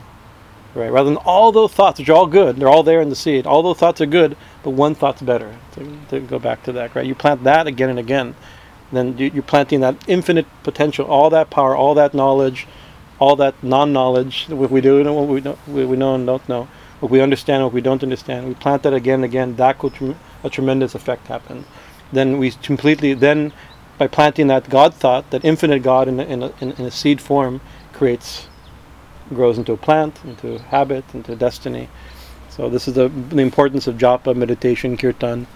right? Rather than all those thoughts, which are all good, they're all there in the seed. All those thoughts are good, but one thought's better. To, to go back to that, right? You plant that again and again, then you, you're planting that infinite potential, all that power, all that knowledge, all that non-knowledge, what we do and what we don't, we, know and don't know, what we understand and what we don't understand. We plant that again and again. That could trem- a tremendous effect happen. Then we completely then by planting that God thought, that infinite God in a, in a, in a seed form, creates grows into a plant, into habit, into destiny. So this is the, the importance of japa, meditation, kirtan,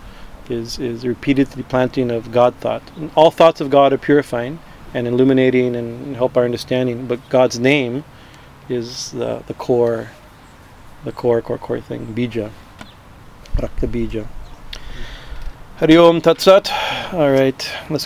is is repeatedly planting of God thought. And all thoughts of God are purifying and illuminating and help our understanding. But God's name is the the core, the core core core thing. Bija, Rakta Bija. Hari Om Tat Sat. All right, let's